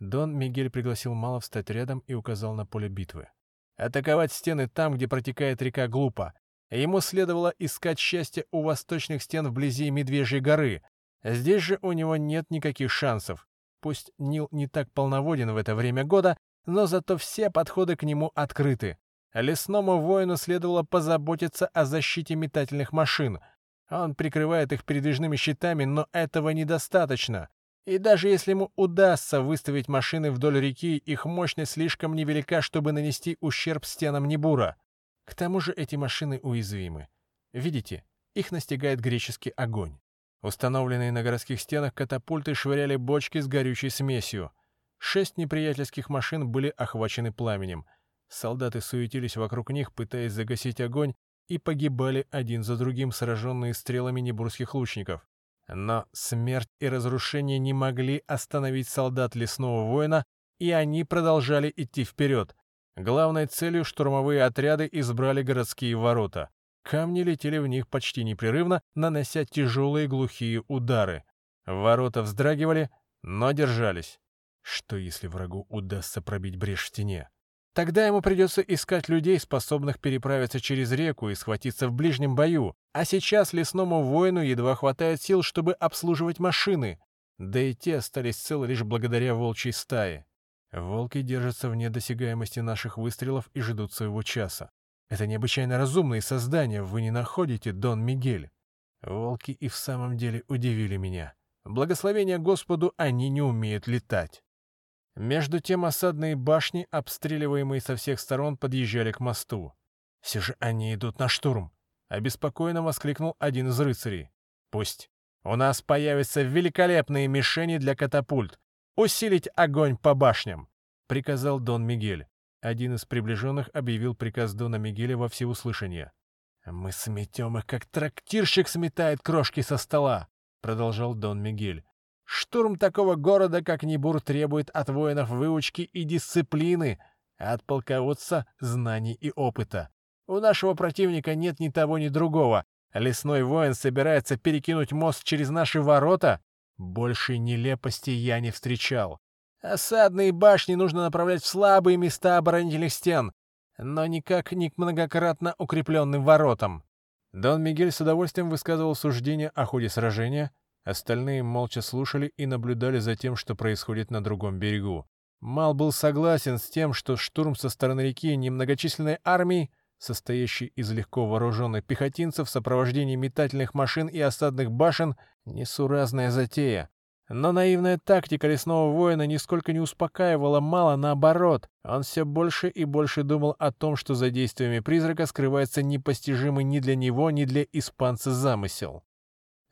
Дон Мигель пригласил Мало встать рядом и указал на поле битвы. Атаковать стены там, где протекает река, глупо. Ему следовало искать счастье у восточных стен вблизи Медвежьей горы. Здесь же у него нет никаких шансов. Пусть Нил не так полноводен в это время года, но зато все подходы к нему открыты. Лесному воину следовало позаботиться о защите метательных машин. Он прикрывает их передвижными щитами, но этого недостаточно. И даже если ему удастся выставить машины вдоль реки, их мощность слишком невелика, чтобы нанести ущерб стенам Небура. К тому же эти машины уязвимы. Видите, их настигает греческий огонь. Установленные на городских стенах катапульты швыряли бочки с горючей смесью. Шесть неприятельских машин были охвачены пламенем — Солдаты суетились вокруг них, пытаясь загасить огонь, и погибали один за другим, сраженные стрелами небурских лучников. Но смерть и разрушение не могли остановить солдат лесного воина, и они продолжали идти вперед. Главной целью штурмовые отряды избрали городские ворота. Камни летели в них почти непрерывно, нанося тяжелые глухие удары. Ворота вздрагивали, но держались. Что если врагу удастся пробить брешь в стене? Тогда ему придется искать людей, способных переправиться через реку и схватиться в ближнем бою, а сейчас лесному воину едва хватает сил, чтобы обслуживать машины. Да и те остались целы лишь благодаря волчьей стае. Волки держатся вне досягаемости наших выстрелов и ждут своего часа. Это необычайно разумные создания, вы не находите, Дон Мигель? Волки и в самом деле удивили меня. Благословение Господу, они не умеют летать. Между тем осадные башни, обстреливаемые со всех сторон, подъезжали к мосту. «Все же они идут на штурм!» — обеспокоенно воскликнул один из рыцарей. «Пусть. У нас появятся великолепные мишени для катапульт. Усилить огонь по башням!» — приказал Дон Мигель. Один из приближенных объявил приказ Дона Мигеля во всеуслышание. «Мы сметем их, как трактирщик сметает крошки со стола!» — продолжал Дон Мигель. «Штурм такого города, как Небур, требует от воинов выучки и дисциплины, а от полководца — знаний и опыта. У нашего противника нет ни того, ни другого. Лесной воин собирается перекинуть мост через наши ворота. Большей нелепости я не встречал. Осадные башни нужно направлять в слабые места оборонительных стен, но никак не к многократно укрепленным воротам. Дон Мигель с удовольствием высказывал суждение о ходе сражения, остальные молча слушали и наблюдали за тем, что происходит на другом берегу. Мал был согласен с тем, что штурм со стороны реки немногочисленной армии, состоящей из легко вооруженных пехотинцев в сопровождении метательных машин и осадных башен, несуразная затея. Но наивная тактика лесного воина нисколько не успокаивала Мала, наоборот. Он все больше и больше думал о том, что за действиями призрака скрывается непостижимый ни для него, ни для испанца замысел.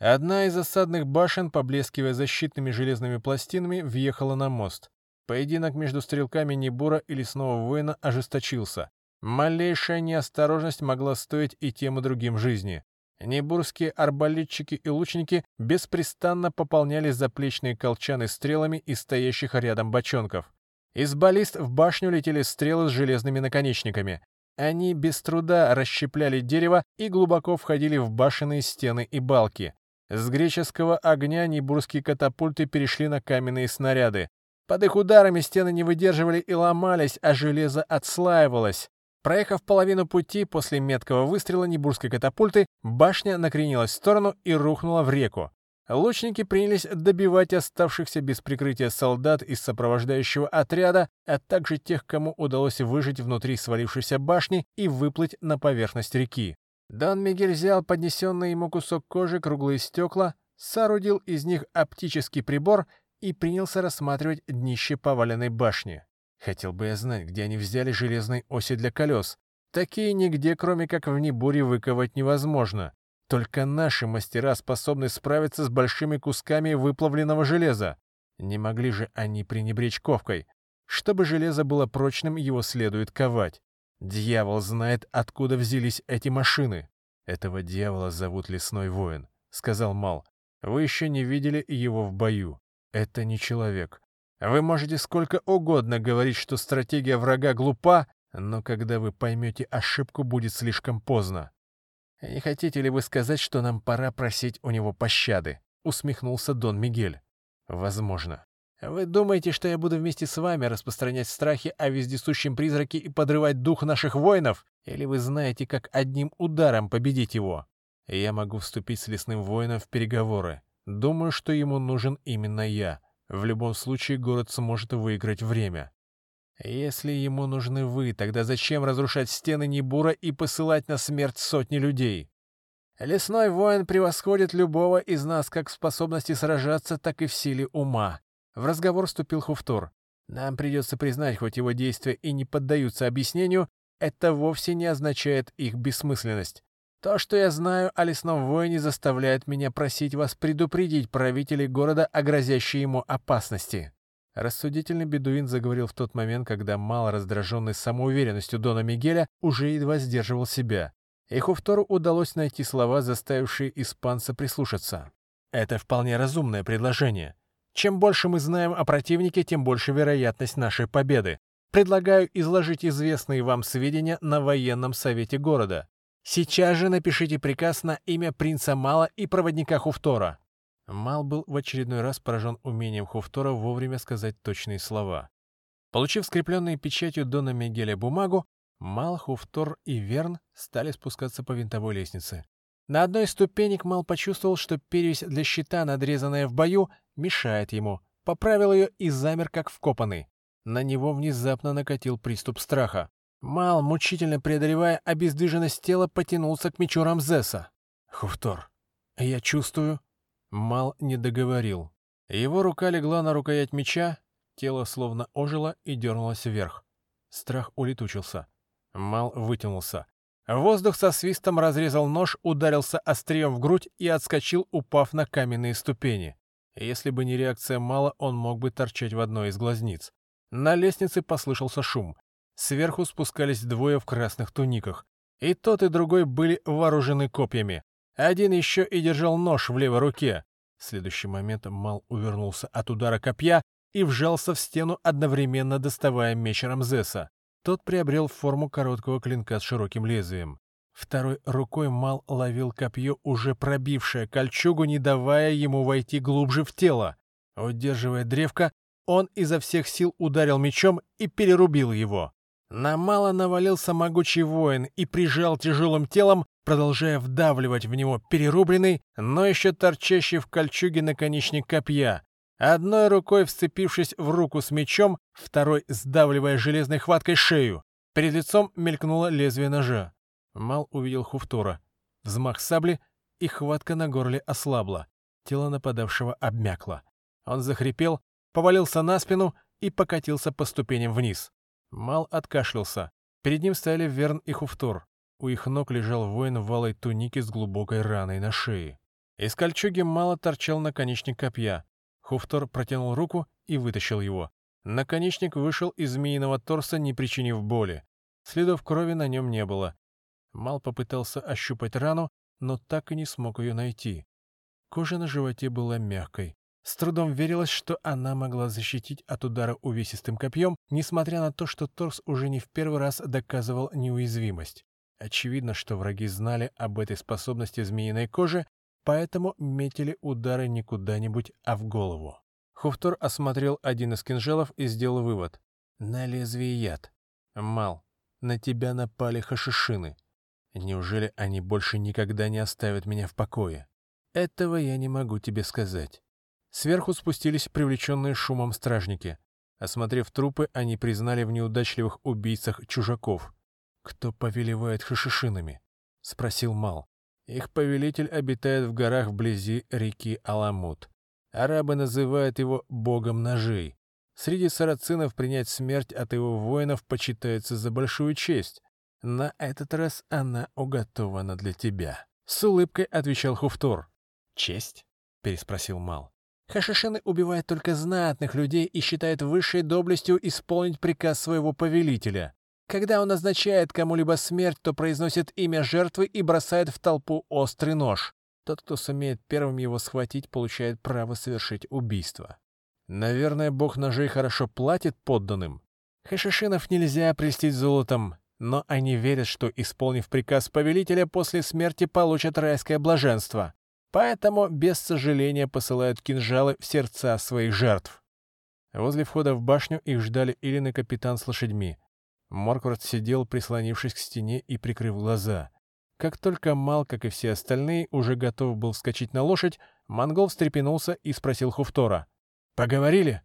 Одна из осадных башен, поблескивая защитными железными пластинами, въехала на мост. Поединок между стрелками Небура и лесного воина ожесточился. Малейшая неосторожность могла стоить и тем и другим жизни. Небурские арбалетчики и лучники беспрестанно пополняли заплечные колчаны стрелами из стоящих рядом бочонков. Из баллист в башню летели стрелы с железными наконечниками. Они без труда расщепляли дерево и глубоко входили в башенные стены и балки. С греческого огня небурские катапульты перешли на каменные снаряды. Под их ударами стены не выдерживали и ломались, а железо отслаивалось. Проехав половину пути после меткого выстрела Небурской катапульты, башня накренилась в сторону и рухнула в реку. Лучники принялись добивать оставшихся без прикрытия солдат из сопровождающего отряда, а также тех, кому удалось выжить внутри свалившейся башни и выплыть на поверхность реки. Дон Мигель взял поднесенный ему кусок кожи, круглые стекла, соорудил из них оптический прибор и принялся рассматривать днище поваленной башни. Хотел бы я знать, где они взяли железные оси для колес. Такие нигде, кроме как в Небуре, выковать невозможно. Только наши мастера способны справиться с большими кусками выплавленного железа. Не могли же они пренебречь ковкой. Чтобы железо было прочным, его следует ковать. Дьявол знает, откуда взялись эти машины. Этого дьявола зовут Лесной Воин, — сказал Мал. Вы еще не видели его в бою. Это не человек. Вы можете сколько угодно говорить, что стратегия врага глупа, но когда вы поймете ошибку, будет слишком поздно. «Не хотите ли вы сказать, что нам пора просить у него пощады?» — усмехнулся Дон Мигель. «Возможно. Вы думаете, что я буду вместе с вами распространять страхи о вездесущем призраке и подрывать дух наших воинов? Или вы знаете, как одним ударом победить его? Я могу вступить с лесным воином в переговоры. Думаю, что ему нужен именно я. В любом случае город сможет выиграть время. Если ему нужны вы, тогда зачем разрушать стены Небура и посылать на смерть сотни людей? Лесной воин превосходит любого из нас как в способности сражаться, так и в силе ума. В разговор вступил Хуфтор. Нам придется признать, хоть его действия и не поддаются объяснению, это вовсе не означает их бессмысленность. То, что я знаю о лесном воине, заставляет меня просить вас предупредить правителей города о грозящей ему опасности». Рассудительный бедуин заговорил в тот момент, когда мало раздраженный самоуверенностью Дона Мигеля уже едва сдерживал себя. И Хуфтору удалось найти слова, заставившие испанца прислушаться. «Это вполне разумное предложение. Чем больше мы знаем о противнике, тем больше вероятность нашей победы. Предлагаю изложить известные вам сведения на военном совете города. Сейчас же напишите приказ на имя принца Мала и проводника Хуфтора». Мал был в очередной раз поражен умением Хуфтора вовремя сказать точные слова. Получив скрепленные печатью Дона Мигеля бумагу, Мал, Хуфтор и Верн стали спускаться по винтовой лестнице. На одной из ступенек Мал почувствовал, что перевязь для щита, надрезанная в бою, мешает ему. Поправил ее и замер, как вкопанный. На него внезапно накатил приступ страха. Мал, мучительно преодолевая обездвиженность тела, потянулся к мечу Рамзеса. «Хуфтор, я чувствую...» Мал не договорил. Его рука легла на рукоять меча, тело словно ожило и дернулось вверх. Страх улетучился. Мал вытянулся. Воздух со свистом разрезал нож, ударился острием в грудь и отскочил, упав на каменные ступени. Если бы не реакция Мала, он мог бы торчать в одной из глазниц. На лестнице послышался шум. Сверху спускались двое в красных туниках. И тот, и другой были вооружены копьями. Один еще и держал нож в левой руке. В следующий момент Мал увернулся от удара копья и вжался в стену, одновременно доставая меч Рамзеса. Тот приобрел форму короткого клинка с широким лезвием. Второй рукой Мал ловил копье, уже пробившее кольчугу, не давая ему войти глубже в тело. Удерживая древко, он изо всех сил ударил мечом и перерубил его. На Мала навалился могучий воин и прижал тяжелым телом, продолжая вдавливать в него перерубленный, но еще торчащий в кольчуге наконечник копья. Одной рукой вцепившись в руку с мечом, второй сдавливая железной хваткой шею. Перед лицом мелькнуло лезвие ножа. Мал увидел Хуфтора. Взмах сабли, и хватка на горле ослабла. Тело нападавшего обмякло. Он захрипел, повалился на спину и покатился по ступеням вниз. Мал откашлялся. Перед ним стояли Верн и Хуфтор. У их ног лежал воин в валой тунике с глубокой раной на шее. Из кольчуги Мала торчал наконечник копья. Хуфтор протянул руку и вытащил его. Наконечник вышел из змеиного торса, не причинив боли. Следов крови на нем не было. Мал попытался ощупать рану, но так и не смог ее найти. Кожа на животе была мягкой. С трудом верилось, что она могла защитить от удара увесистым копьем, несмотря на то, что торс уже не в первый раз доказывал неуязвимость. Очевидно, что враги знали об этой способности змеиной кожи поэтому метили удары не куда-нибудь, а в голову. Хуфтор осмотрел один из кинжалов и сделал вывод. На лезвие яд. Мал, на тебя напали хашишины. Неужели они больше никогда не оставят меня в покое? Этого я не могу тебе сказать. Сверху спустились привлеченные шумом стражники. Осмотрев трупы, они признали в неудачливых убийцах чужаков. «Кто повелевает хашишинами?» — спросил Мал. Их повелитель обитает в горах вблизи реки Аламут. Арабы называют его богом ножей. Среди сарацинов принять смерть от его воинов почитается за большую честь. На этот раз она уготована для тебя. С улыбкой отвечал Хуфтур. «Честь?» — переспросил Мал. «Хашишины убивают только знатных людей и считают высшей доблестью исполнить приказ своего повелителя. Когда он назначает кому-либо смерть, то произносит имя жертвы и бросает в толпу острый нож. Тот, кто сумеет первым его схватить, получает право совершить убийство. Наверное, бог ножей хорошо платит подданным. Хашишинов нельзя прельстить золотом, но они верят, что, исполнив приказ повелителя, после смерти получат райское блаженство. Поэтому без сожаления посылают кинжалы в сердца своих жертв. Возле входа в башню их ждали Илин и капитан с лошадьми. Морквард сидел, прислонившись к стене и прикрыв глаза. Как только Мал, как и все остальные, уже готов был вскочить на лошадь, монгол встрепенулся и спросил Хуфтора. «Поговорили?»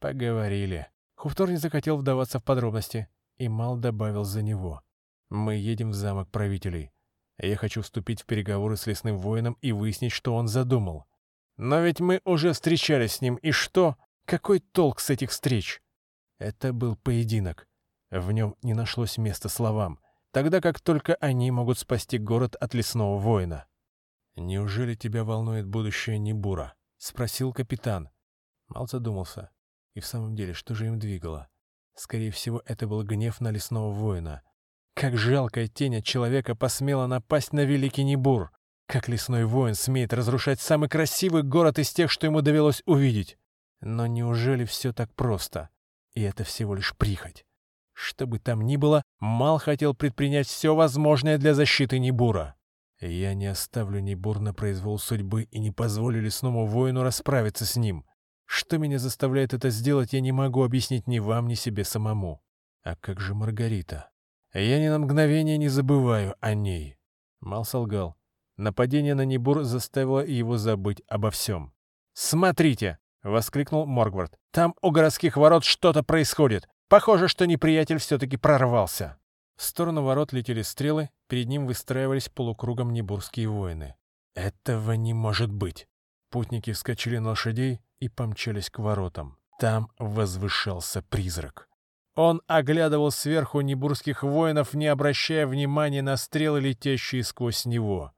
«Поговорили». Хуфтор не захотел вдаваться в подробности, и Мал добавил за него. «Мы едем в замок правителей. Я хочу вступить в переговоры с лесным воином и выяснить, что он задумал. Но ведь мы уже встречались с ним, и что? Какой толк с этих встреч?» Это был поединок. В нем не нашлось места словам, тогда как только они могут спасти город от лесного воина. «Неужели тебя волнует будущее Небура?» — спросил капитан. Мал задумался. И в самом деле, что же им двигало? Скорее всего, это был гнев на лесного воина. Как жалкая тень от человека посмела напасть на великий Небур! Как лесной воин смеет разрушать самый красивый город из тех, что ему довелось увидеть! Но неужели все так просто? И это всего лишь прихоть. Что бы там ни было, Мал хотел предпринять все возможное для защиты Небура. Я не оставлю Небур на произвол судьбы и не позволю лесному воину расправиться с ним. Что меня заставляет это сделать, я не могу объяснить ни вам, ни себе самому. А как же Маргарита? Я ни на мгновение не забываю о ней. Мал солгал. Нападение на Небур заставило его забыть обо всем. «Смотрите!» — воскликнул Моргвард. «Там у городских ворот что-то происходит. Похоже, что неприятель все-таки прорвался». В сторону ворот летели стрелы, перед ним выстраивались полукругом небурские воины. «Этого не может быть!» Путники вскочили на лошадей и помчались к воротам. Там возвышался призрак. Он оглядывал сверху небурских воинов, не обращая внимания на стрелы, летящие сквозь него.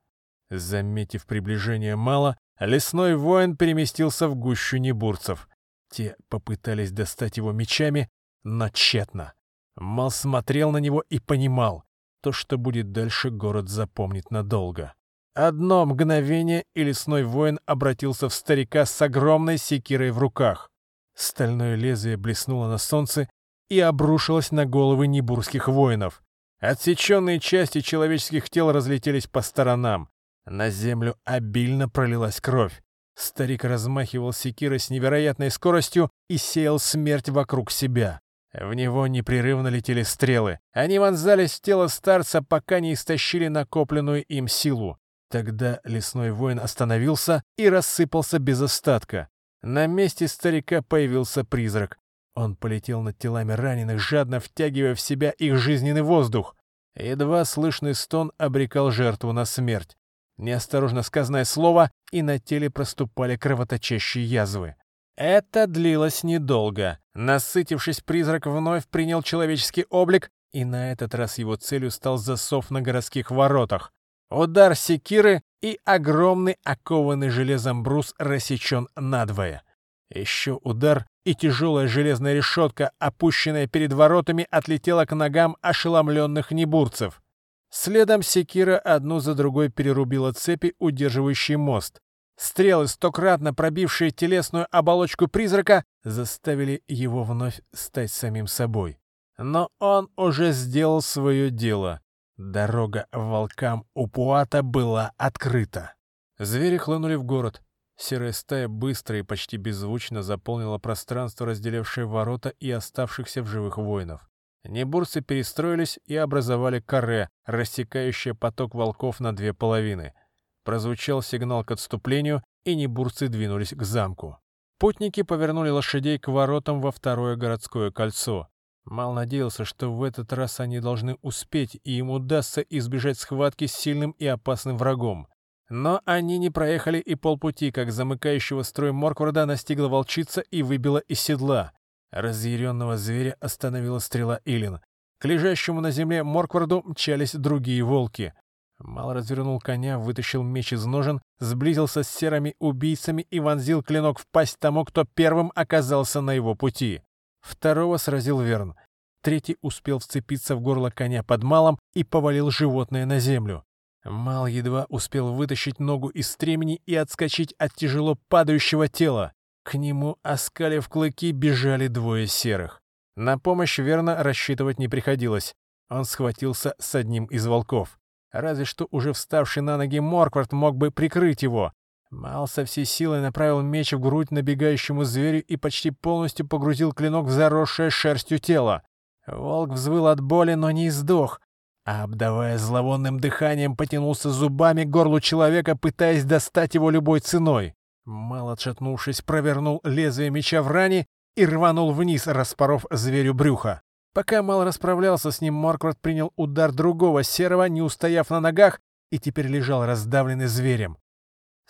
Заметив приближение мало, лесной воин переместился в гущу небурцев. Те попытались достать его мечами, но тщетно. Мал смотрел на него и понимал, то, что будет дальше, город запомнит надолго. Одно мгновение, и лесной воин обратился в старика с огромной секирой в руках. Стальное лезвие блеснуло на солнце и обрушилось на головы небурских воинов. Отсеченные части человеческих тел разлетелись по сторонам. На землю обильно пролилась кровь. Старик размахивал секирой с невероятной скоростью и сеял смерть вокруг себя. В него непрерывно летели стрелы. Они вонзались в тело старца, пока не истощили накопленную им силу. Тогда лесной воин остановился и рассыпался без остатка. На месте старика появился призрак. Он полетел над телами раненых, жадно втягивая в себя их жизненный воздух. Едва слышный стон обрекал жертву на смерть. Неосторожно сказанное слово, и на теле проступали кровоточащие язвы. Это длилось недолго. Насытившись, призрак вновь принял человеческий облик, и на этот раз его целью стал засов на городских воротах. Удар секиры, и огромный окованный железом брус рассечен надвое. Еще удар, и тяжелая железная решетка, опущенная перед воротами, отлетела к ногам ошеломленных небурцев. Следом секира одну за другой перерубила цепи, удерживающие мост. Стрелы, стократно пробившие телесную оболочку призрака, заставили его вновь стать самим собой. Но он уже сделал свое дело. Дорога волкам у Пуата была открыта. Звери хлынули в город. Серая стая быстро и почти беззвучно заполнила пространство, разделявшее ворота и оставшихся в живых воинов. Небурцы перестроились и образовали каре, рассекающее поток волков на две половины — Прозвучал сигнал к отступлению, и небурцы двинулись к замку. Путники повернули лошадей к воротам во второе городское кольцо. Мал надеялся, что в этот раз они должны успеть, и им удастся избежать схватки с сильным и опасным врагом. Но они не проехали и полпути, как замыкающего строй Моркварда настигла волчица и выбила из седла. Разъяренного зверя остановила стрела Илин. К лежащему на земле Моркварду мчались другие волки. Мал развернул коня, вытащил меч из ножен, сблизился с серыми убийцами и вонзил клинок в пасть тому, кто первым оказался на его пути. Второго сразил Верн. Третий успел вцепиться в горло коня под малом и повалил животное на землю. Мал едва успел вытащить ногу из стремени и отскочить от тяжело падающего тела. К нему, оскалив клыки, бежали двое серых. На помощь верно рассчитывать не приходилось. Он схватился с одним из волков. Разве что уже вставший на ноги Морквард мог бы прикрыть его. Мал со всей силой направил меч в грудь набегающему зверю и почти полностью погрузил клинок в заросшее шерстью тело. Волк взвыл от боли, но не издох, а, обдавая зловонным дыханием, потянулся зубами к горлу человека, пытаясь достать его любой ценой. Мал, отшатнувшись, провернул лезвие меча в ране и рванул вниз, распоров зверю брюха. Пока Мал расправлялся с ним, Морквард принял удар другого серого, не устояв на ногах, и теперь лежал раздавленный зверем.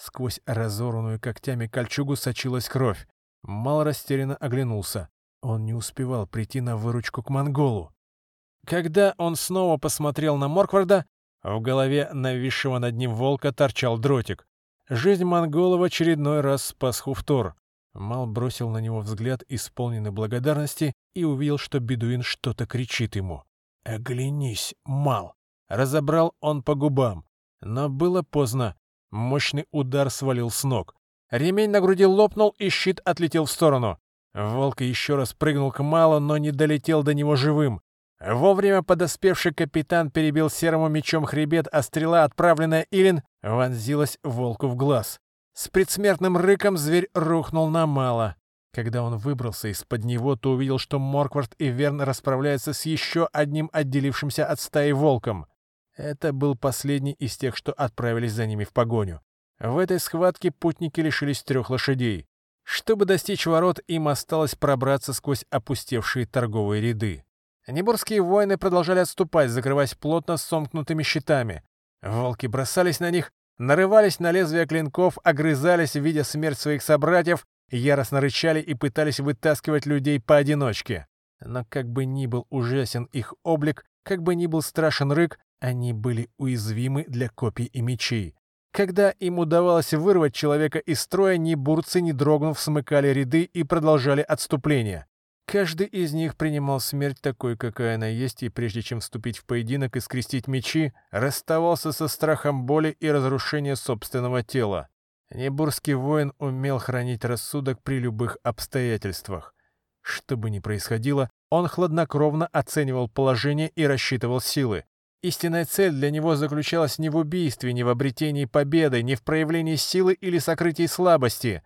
Сквозь разорванную когтями кольчугу сочилась кровь. Мал растерянно оглянулся. Он не успевал прийти на выручку к монголу. Когда он снова посмотрел на Моркварда, в голове нависшего над ним волка торчал дротик. Жизнь монгола в очередной раз спас Хуфтор. Мал бросил на него взгляд, исполненный благодарности, и увидел, что бедуин что-то кричит ему. «Оглянись, Мал!» Разобрал он по губам. Но было поздно. Мощный удар свалил с ног. Ремень на груди лопнул, и щит отлетел в сторону. Волк еще раз прыгнул к Малу, но не долетел до него живым. Вовремя подоспевший капитан перебил серому мечом хребет, а стрела, отправленная Илин, вонзилась волку в глаз. С предсмертным рыком зверь рухнул на мало. Когда он выбрался из-под него, то увидел, что Морквард и Верн расправляются с еще одним отделившимся от стаи волком. Это был последний из тех, что отправились за ними в погоню. В этой схватке путники лишились трех лошадей. Чтобы достичь ворот, им осталось пробраться сквозь опустевшие торговые ряды. Неборские воины продолжали отступать, закрываясь плотно сомкнутыми щитами. Волки бросались на них, нарывались на лезвия клинков, огрызались, видя смерть своих собратьев, яростно рычали и пытались вытаскивать людей поодиночке. Но как бы ни был ужасен их облик, как бы ни был страшен рык, они были уязвимы для копий и мечей. Когда им удавалось вырвать человека из строя, ни бурцы, ни дрогнув, смыкали ряды и продолжали отступление. Каждый из них принимал смерть такой, какая она есть, и прежде чем вступить в поединок и скрестить мечи, расставался со страхом боли и разрушения собственного тела. Небурский воин умел хранить рассудок при любых обстоятельствах. Что бы ни происходило, он хладнокровно оценивал положение и рассчитывал силы. Истинная цель для него заключалась не в убийстве, не в обретении победы, не в проявлении силы или сокрытии слабости,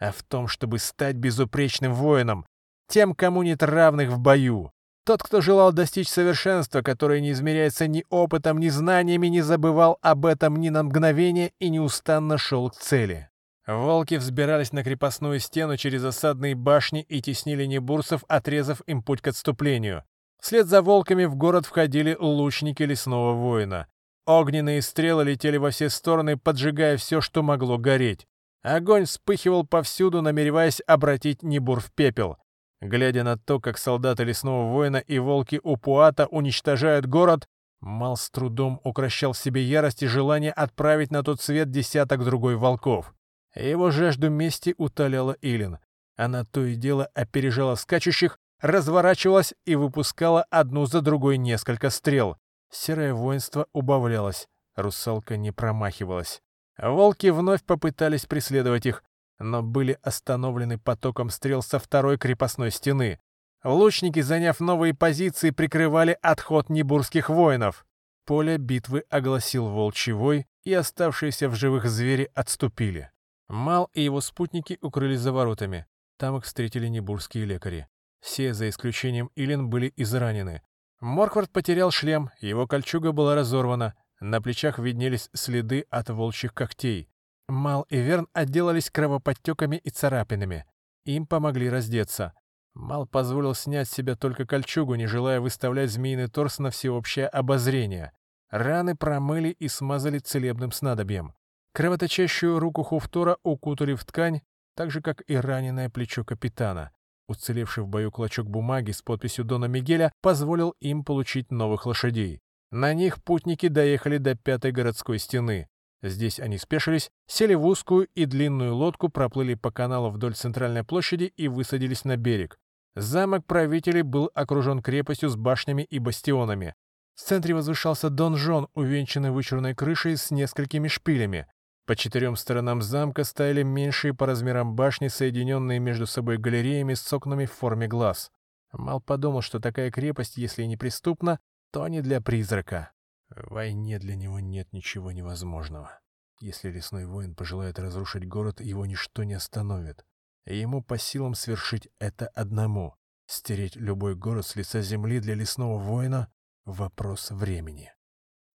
а в том, чтобы стать безупречным воином, тем, кому нет равных в бою. Тот, кто желал достичь совершенства, которое не измеряется ни опытом, ни знаниями, не забывал об этом ни на мгновение и неустанно шел к цели. Волки взбирались на крепостную стену через осадные башни и теснили небурсов, отрезав им путь к отступлению. Вслед за волками в город входили лучники лесного воина. Огненные стрелы летели во все стороны, поджигая все, что могло гореть. Огонь вспыхивал повсюду, намереваясь обратить Небур в пепел. Глядя на то, как солдаты лесного воина и волки Упуата уничтожают город, Мал с трудом укращал в себе ярость и желание отправить на тот свет десяток другой волков. Его жажду мести утоляла Илин. Она то и дело опережала скачущих, разворачивалась и выпускала одну за другой несколько стрел. Серое воинство убавлялось, русалка не промахивалась. Волки вновь попытались преследовать их, но были остановлены потоком стрел со второй крепостной стены. Лучники, заняв новые позиции, прикрывали отход небурских воинов. Поле битвы огласил волчий вой, и оставшиеся в живых звери отступили. Мал и его спутники укрылись за воротами. Там их встретили небурские лекари. Все, за исключением Илин, были изранены. Морквард потерял шлем, его кольчуга была разорвана, на плечах виднелись следы от волчьих когтей. Мал и Верн отделались кровоподтеками и царапинами. Им помогли раздеться. Мал позволил снять с себя только кольчугу, не желая выставлять змеиный торс на всеобщее обозрение. Раны промыли и смазали целебным снадобьем. Кровоточащую руку Хуфтора укутали в ткань, так же, как и раненое плечо капитана. Уцелевший в бою клочок бумаги с подписью Дона Мигеля позволил им получить новых лошадей. На них путники доехали до пятой городской стены. Здесь они спешились, сели в узкую и длинную лодку, проплыли по каналу вдоль центральной площади и высадились на берег. Замок правителей был окружен крепостью с башнями и бастионами. В центре возвышался донжон, увенчанный вычурной крышей с несколькими шпилями. По четырем сторонам замка стояли меньшие по размерам башни, соединенные между собой галереями с окнами в форме глаз. Мал подумал, что такая крепость, если и неприступна, то не для призрака. В войне для него нет ничего невозможного. Если лесной воин пожелает разрушить город, его ничто не остановит. ему по силам свершить это одному. Стереть любой город с лица земли для лесного воина — вопрос времени.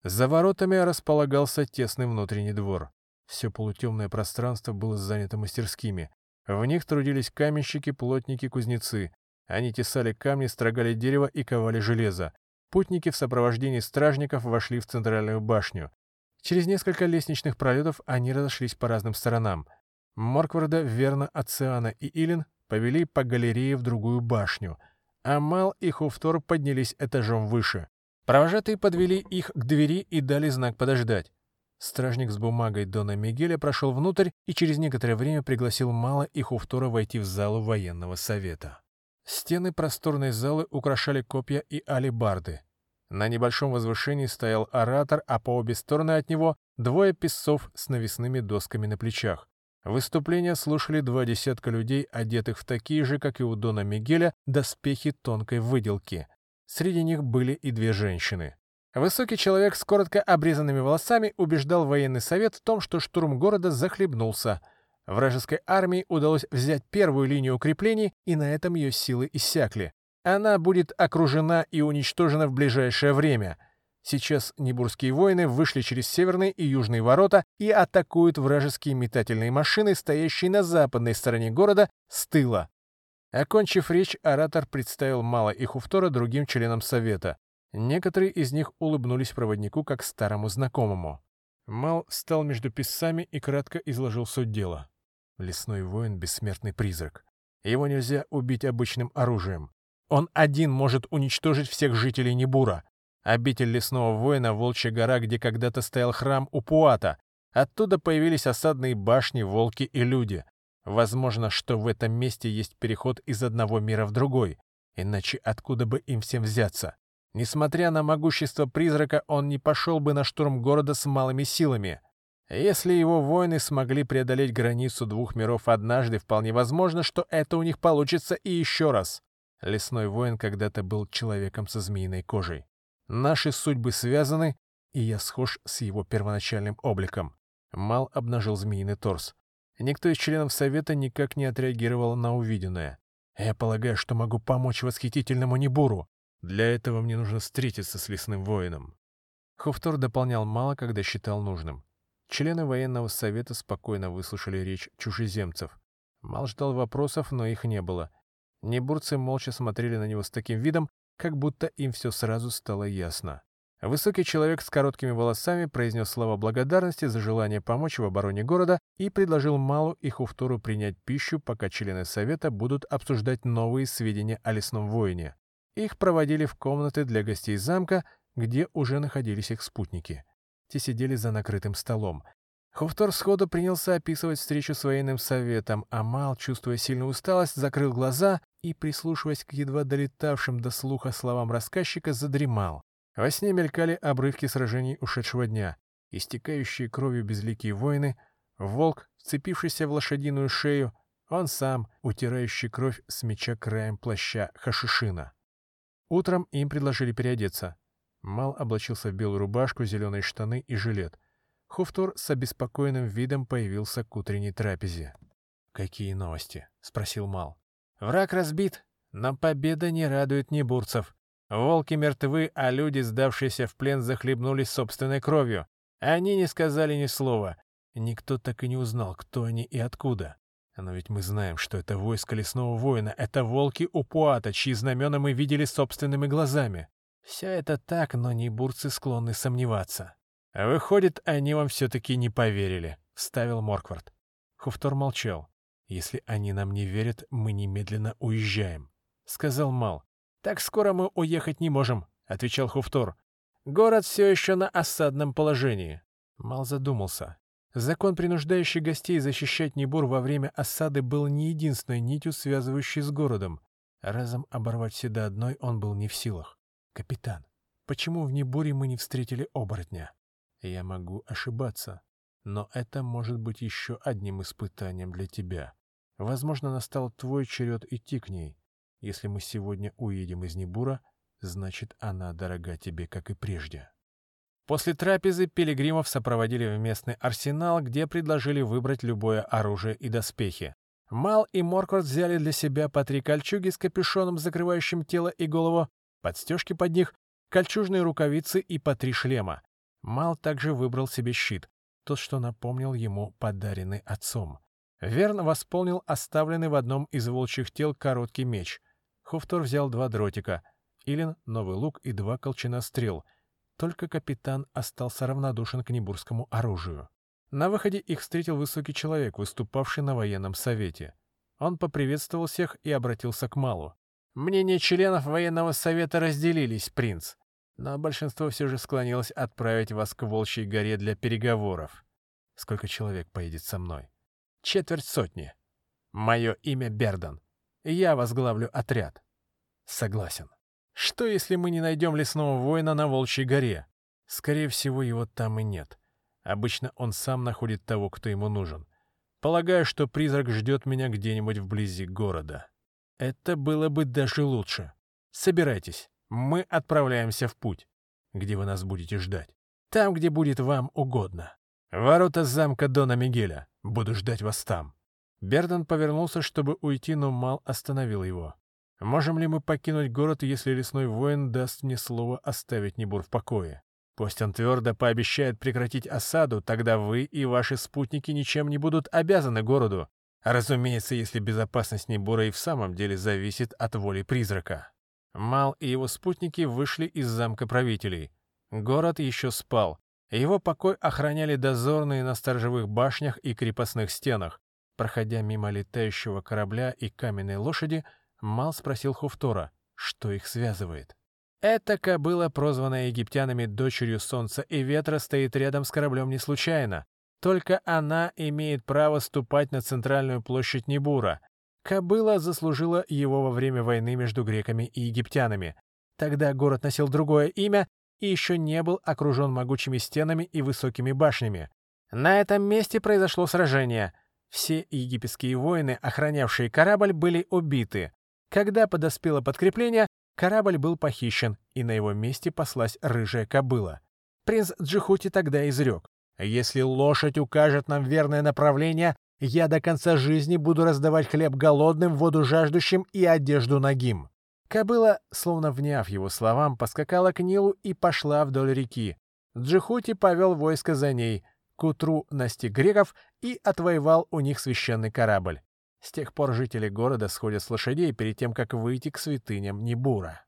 За воротами располагался тесный внутренний двор. Все полутемное пространство было занято мастерскими. В них трудились каменщики, плотники, кузнецы. Они тесали камни, строгали дерево и ковали железо. Путники в сопровождении стражников вошли в центральную башню. Через несколько лестничных пролетов они разошлись по разным сторонам. Моркварда, Верна, Оциана и Илин повели по галерее в другую башню, а Мал и Хуфтор поднялись этажом выше. Провожатые подвели их к двери и дали знак подождать. Стражник с бумагой Дона Мигеля прошел внутрь и через некоторое время пригласил Мала и Хуфтора войти в залу военного совета. Стены просторной залы украшали копья и алебарды. На небольшом возвышении стоял оратор, а по обе стороны от него двое песцов с навесными досками на плечах. Выступления слушали два десятка людей, одетых в такие же, как и у Дона Мигеля, доспехи тонкой выделки. Среди них были и две женщины. Высокий человек с коротко обрезанными волосами убеждал военный совет в том, что штурм города захлебнулся. Вражеской армии удалось взять первую линию укреплений, и на этом ее силы иссякли. Она будет окружена и уничтожена в ближайшее время. Сейчас небурские воины вышли через северные и южные ворота и атакуют вражеские метательные машины, стоящие на западной стороне города, с тыла. Окончив речь, оратор представил Мала и Хуфтора другим членам совета. Некоторые из них улыбнулись проводнику как старому знакомому. Мал встал между писцами и кратко изложил суть дела. Лесной воин — бессмертный призрак. Его нельзя убить обычным оружием. Он один может уничтожить всех жителей Небура. Обитель лесного воина — Волчья гора, где когда-то стоял храм Упуата. Оттуда появились осадные башни, волки и люди. Возможно, что в этом месте есть переход из одного мира в другой. Иначе откуда бы им всем взяться? Несмотря на могущество призрака, он не пошел бы на штурм города с малыми силами. Если его воины смогли преодолеть границу двух миров однажды, вполне возможно, что это у них получится и еще раз. Лесной воин когда-то был человеком со змеиной кожей. Наши судьбы связаны, и я схож с его первоначальным обликом. Мал обнажил змеиный торс. Никто из членов Совета никак не отреагировал на увиденное. Я полагаю, что могу помочь восхитительному Небуру. Для этого мне нужно встретиться с лесным воином. Хуфтор дополнял мало, когда считал нужным. Члены военного совета спокойно выслушали речь чужеземцев. Мал ждал вопросов, но их не было. Небурцы молча смотрели на него с таким видом, как будто им все сразу стало ясно. Высокий человек с короткими волосами произнес слова благодарности за желание помочь в обороне города и предложил Малу и Хуфтуру принять пищу, пока члены совета будут обсуждать новые сведения о лесном воине. Их проводили в комнаты для гостей замка, где уже находились их спутники. Те сидели за накрытым столом. Хуфтор сходу принялся описывать встречу с военным советом, а Мал, чувствуя сильную усталость, закрыл глаза и, прислушиваясь к едва долетавшим до слуха словам рассказчика, задремал. Во сне мелькали обрывки сражений ушедшего дня, истекающие кровью безликие воины, волк, вцепившийся в лошадиную шею, он сам, утирающий кровь с меча краем плаща Хашишина. Утром им предложили переодеться. Мал облачился в белую рубашку, зеленые штаны и жилет. Хуфтур с обеспокоенным видом появился к утренней трапезе. «Какие новости?» — спросил Мал. «Враг разбит, но победа не радует небурцев. Волки мертвы, а люди, сдавшиеся в плен, захлебнулись собственной кровью. Они не сказали ни слова. Никто так и не узнал, кто они и откуда. Но ведь мы знаем, что это войско лесного воина, это волки Упуата, чьи знамена мы видели собственными глазами. Все это так, но небурцы склонны сомневаться. «Выходит, они вам все-таки не поверили», — вставил Морквард. Хуфтор молчал. «Если они нам не верят, мы немедленно уезжаем», — сказал Мал. «Так скоро мы уехать не можем», — отвечал Хуфтор. «Город все еще на осадном положении». Мал задумался. Закон, принуждающий гостей защищать Небур во время осады, был не единственной нитью, связывающей с городом. Разом оборвать все до одной он был не в силах. «Капитан, почему в Небуре мы не встретили оборотня?» «Я могу ошибаться, но это может быть еще одним испытанием для тебя. Возможно, настал твой черед идти к ней. Если мы сегодня уедем из Небура, значит, она дорога тебе, как и прежде». После трапезы пилигримов сопроводили в местный арсенал, где предложили выбрать любое оружие и доспехи. Мал и Морквард взяли для себя по три кольчуги с капюшоном, закрывающим тело и голову, подстежки под них, кольчужные рукавицы и по три шлема. Мал также выбрал себе щит, тот, что напомнил ему подаренный отцом. Верн восполнил оставленный в одном из волчьих тел короткий меч. Хуфтор взял два дротика, Илин — новый лук и два колчана стрел — только капитан остался равнодушен к небурскому оружию. На выходе их встретил высокий человек, выступавший на военном совете. Он поприветствовал всех и обратился к Малу. «Мнения членов военного совета разделились, принц, но большинство все же склонилось отправить вас к Волчьей горе для переговоров. Сколько человек поедет со мной? Четверть сотни. Мое имя Бердан. Я возглавлю отряд. Согласен. Что, если мы не найдем лесного воина на Волчьей горе? Скорее всего, его там и нет. Обычно он сам находит того, кто ему нужен. Полагаю, что призрак ждет меня где-нибудь вблизи города. Это было бы даже лучше. Собирайтесь, мы отправляемся в путь. Где вы нас будете ждать? Там, где будет вам угодно. Ворота замка Дона Мигеля. Буду ждать вас там». Берден повернулся, чтобы уйти, но Мал остановил его. «Можем ли мы покинуть город, если лесной воин даст мне слово оставить Небур в покое? Пусть он твердо пообещает прекратить осаду, тогда вы и ваши спутники ничем не будут обязаны городу. Разумеется, если безопасность Небура и в самом деле зависит от воли призрака». Мал и его спутники вышли из замка правителей. Город еще спал. Его покой охраняли дозорные на сторожевых башнях и крепостных стенах. Проходя мимо летающего корабля и каменной лошади, Мал спросил Хуфтора, что их связывает. Эта кобыла, прозванная египтянами дочерью солнца и ветра, стоит рядом с кораблем не случайно. Только она имеет право ступать на центральную площадь Небура. Кобыла заслужила его во время войны между греками и египтянами. Тогда город носил другое имя и еще не был окружен могучими стенами и высокими башнями. На этом месте произошло сражение. Все египетские воины, охранявшие корабль, были убиты. Когда подоспело подкрепление, корабль был похищен, и на его месте паслась рыжая кобыла. Принц Джихути тогда изрек. «Если лошадь укажет нам верное направление, я до конца жизни буду раздавать хлеб голодным, воду жаждущим и одежду нагим». Кобыла, словно вняв его словам, поскакала к Нилу и пошла вдоль реки. Джихути повел войско за ней. К утру настиг греков и отвоевал у них священный корабль. С тех пор жители города сходят с лошадей перед тем, как выйти к святыням Небура.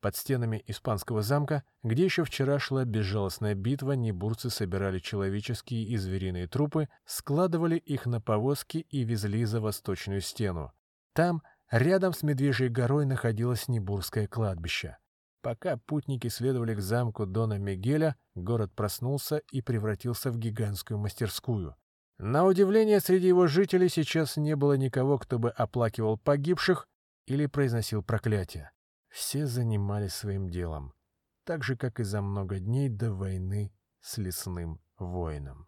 Под стенами испанского замка, где еще вчера шла безжалостная битва, небурцы собирали человеческие и звериные трупы, складывали их на повозки и везли за восточную стену. Там, рядом с Медвежьей горой, находилось Небурское кладбище. Пока путники следовали к замку Дона Мигеля, город проснулся и превратился в гигантскую мастерскую. На удивление, среди его жителей сейчас не было никого, кто бы оплакивал погибших или произносил проклятия. Все занимались своим делом, так же, как и за много дней до войны с лесным воином.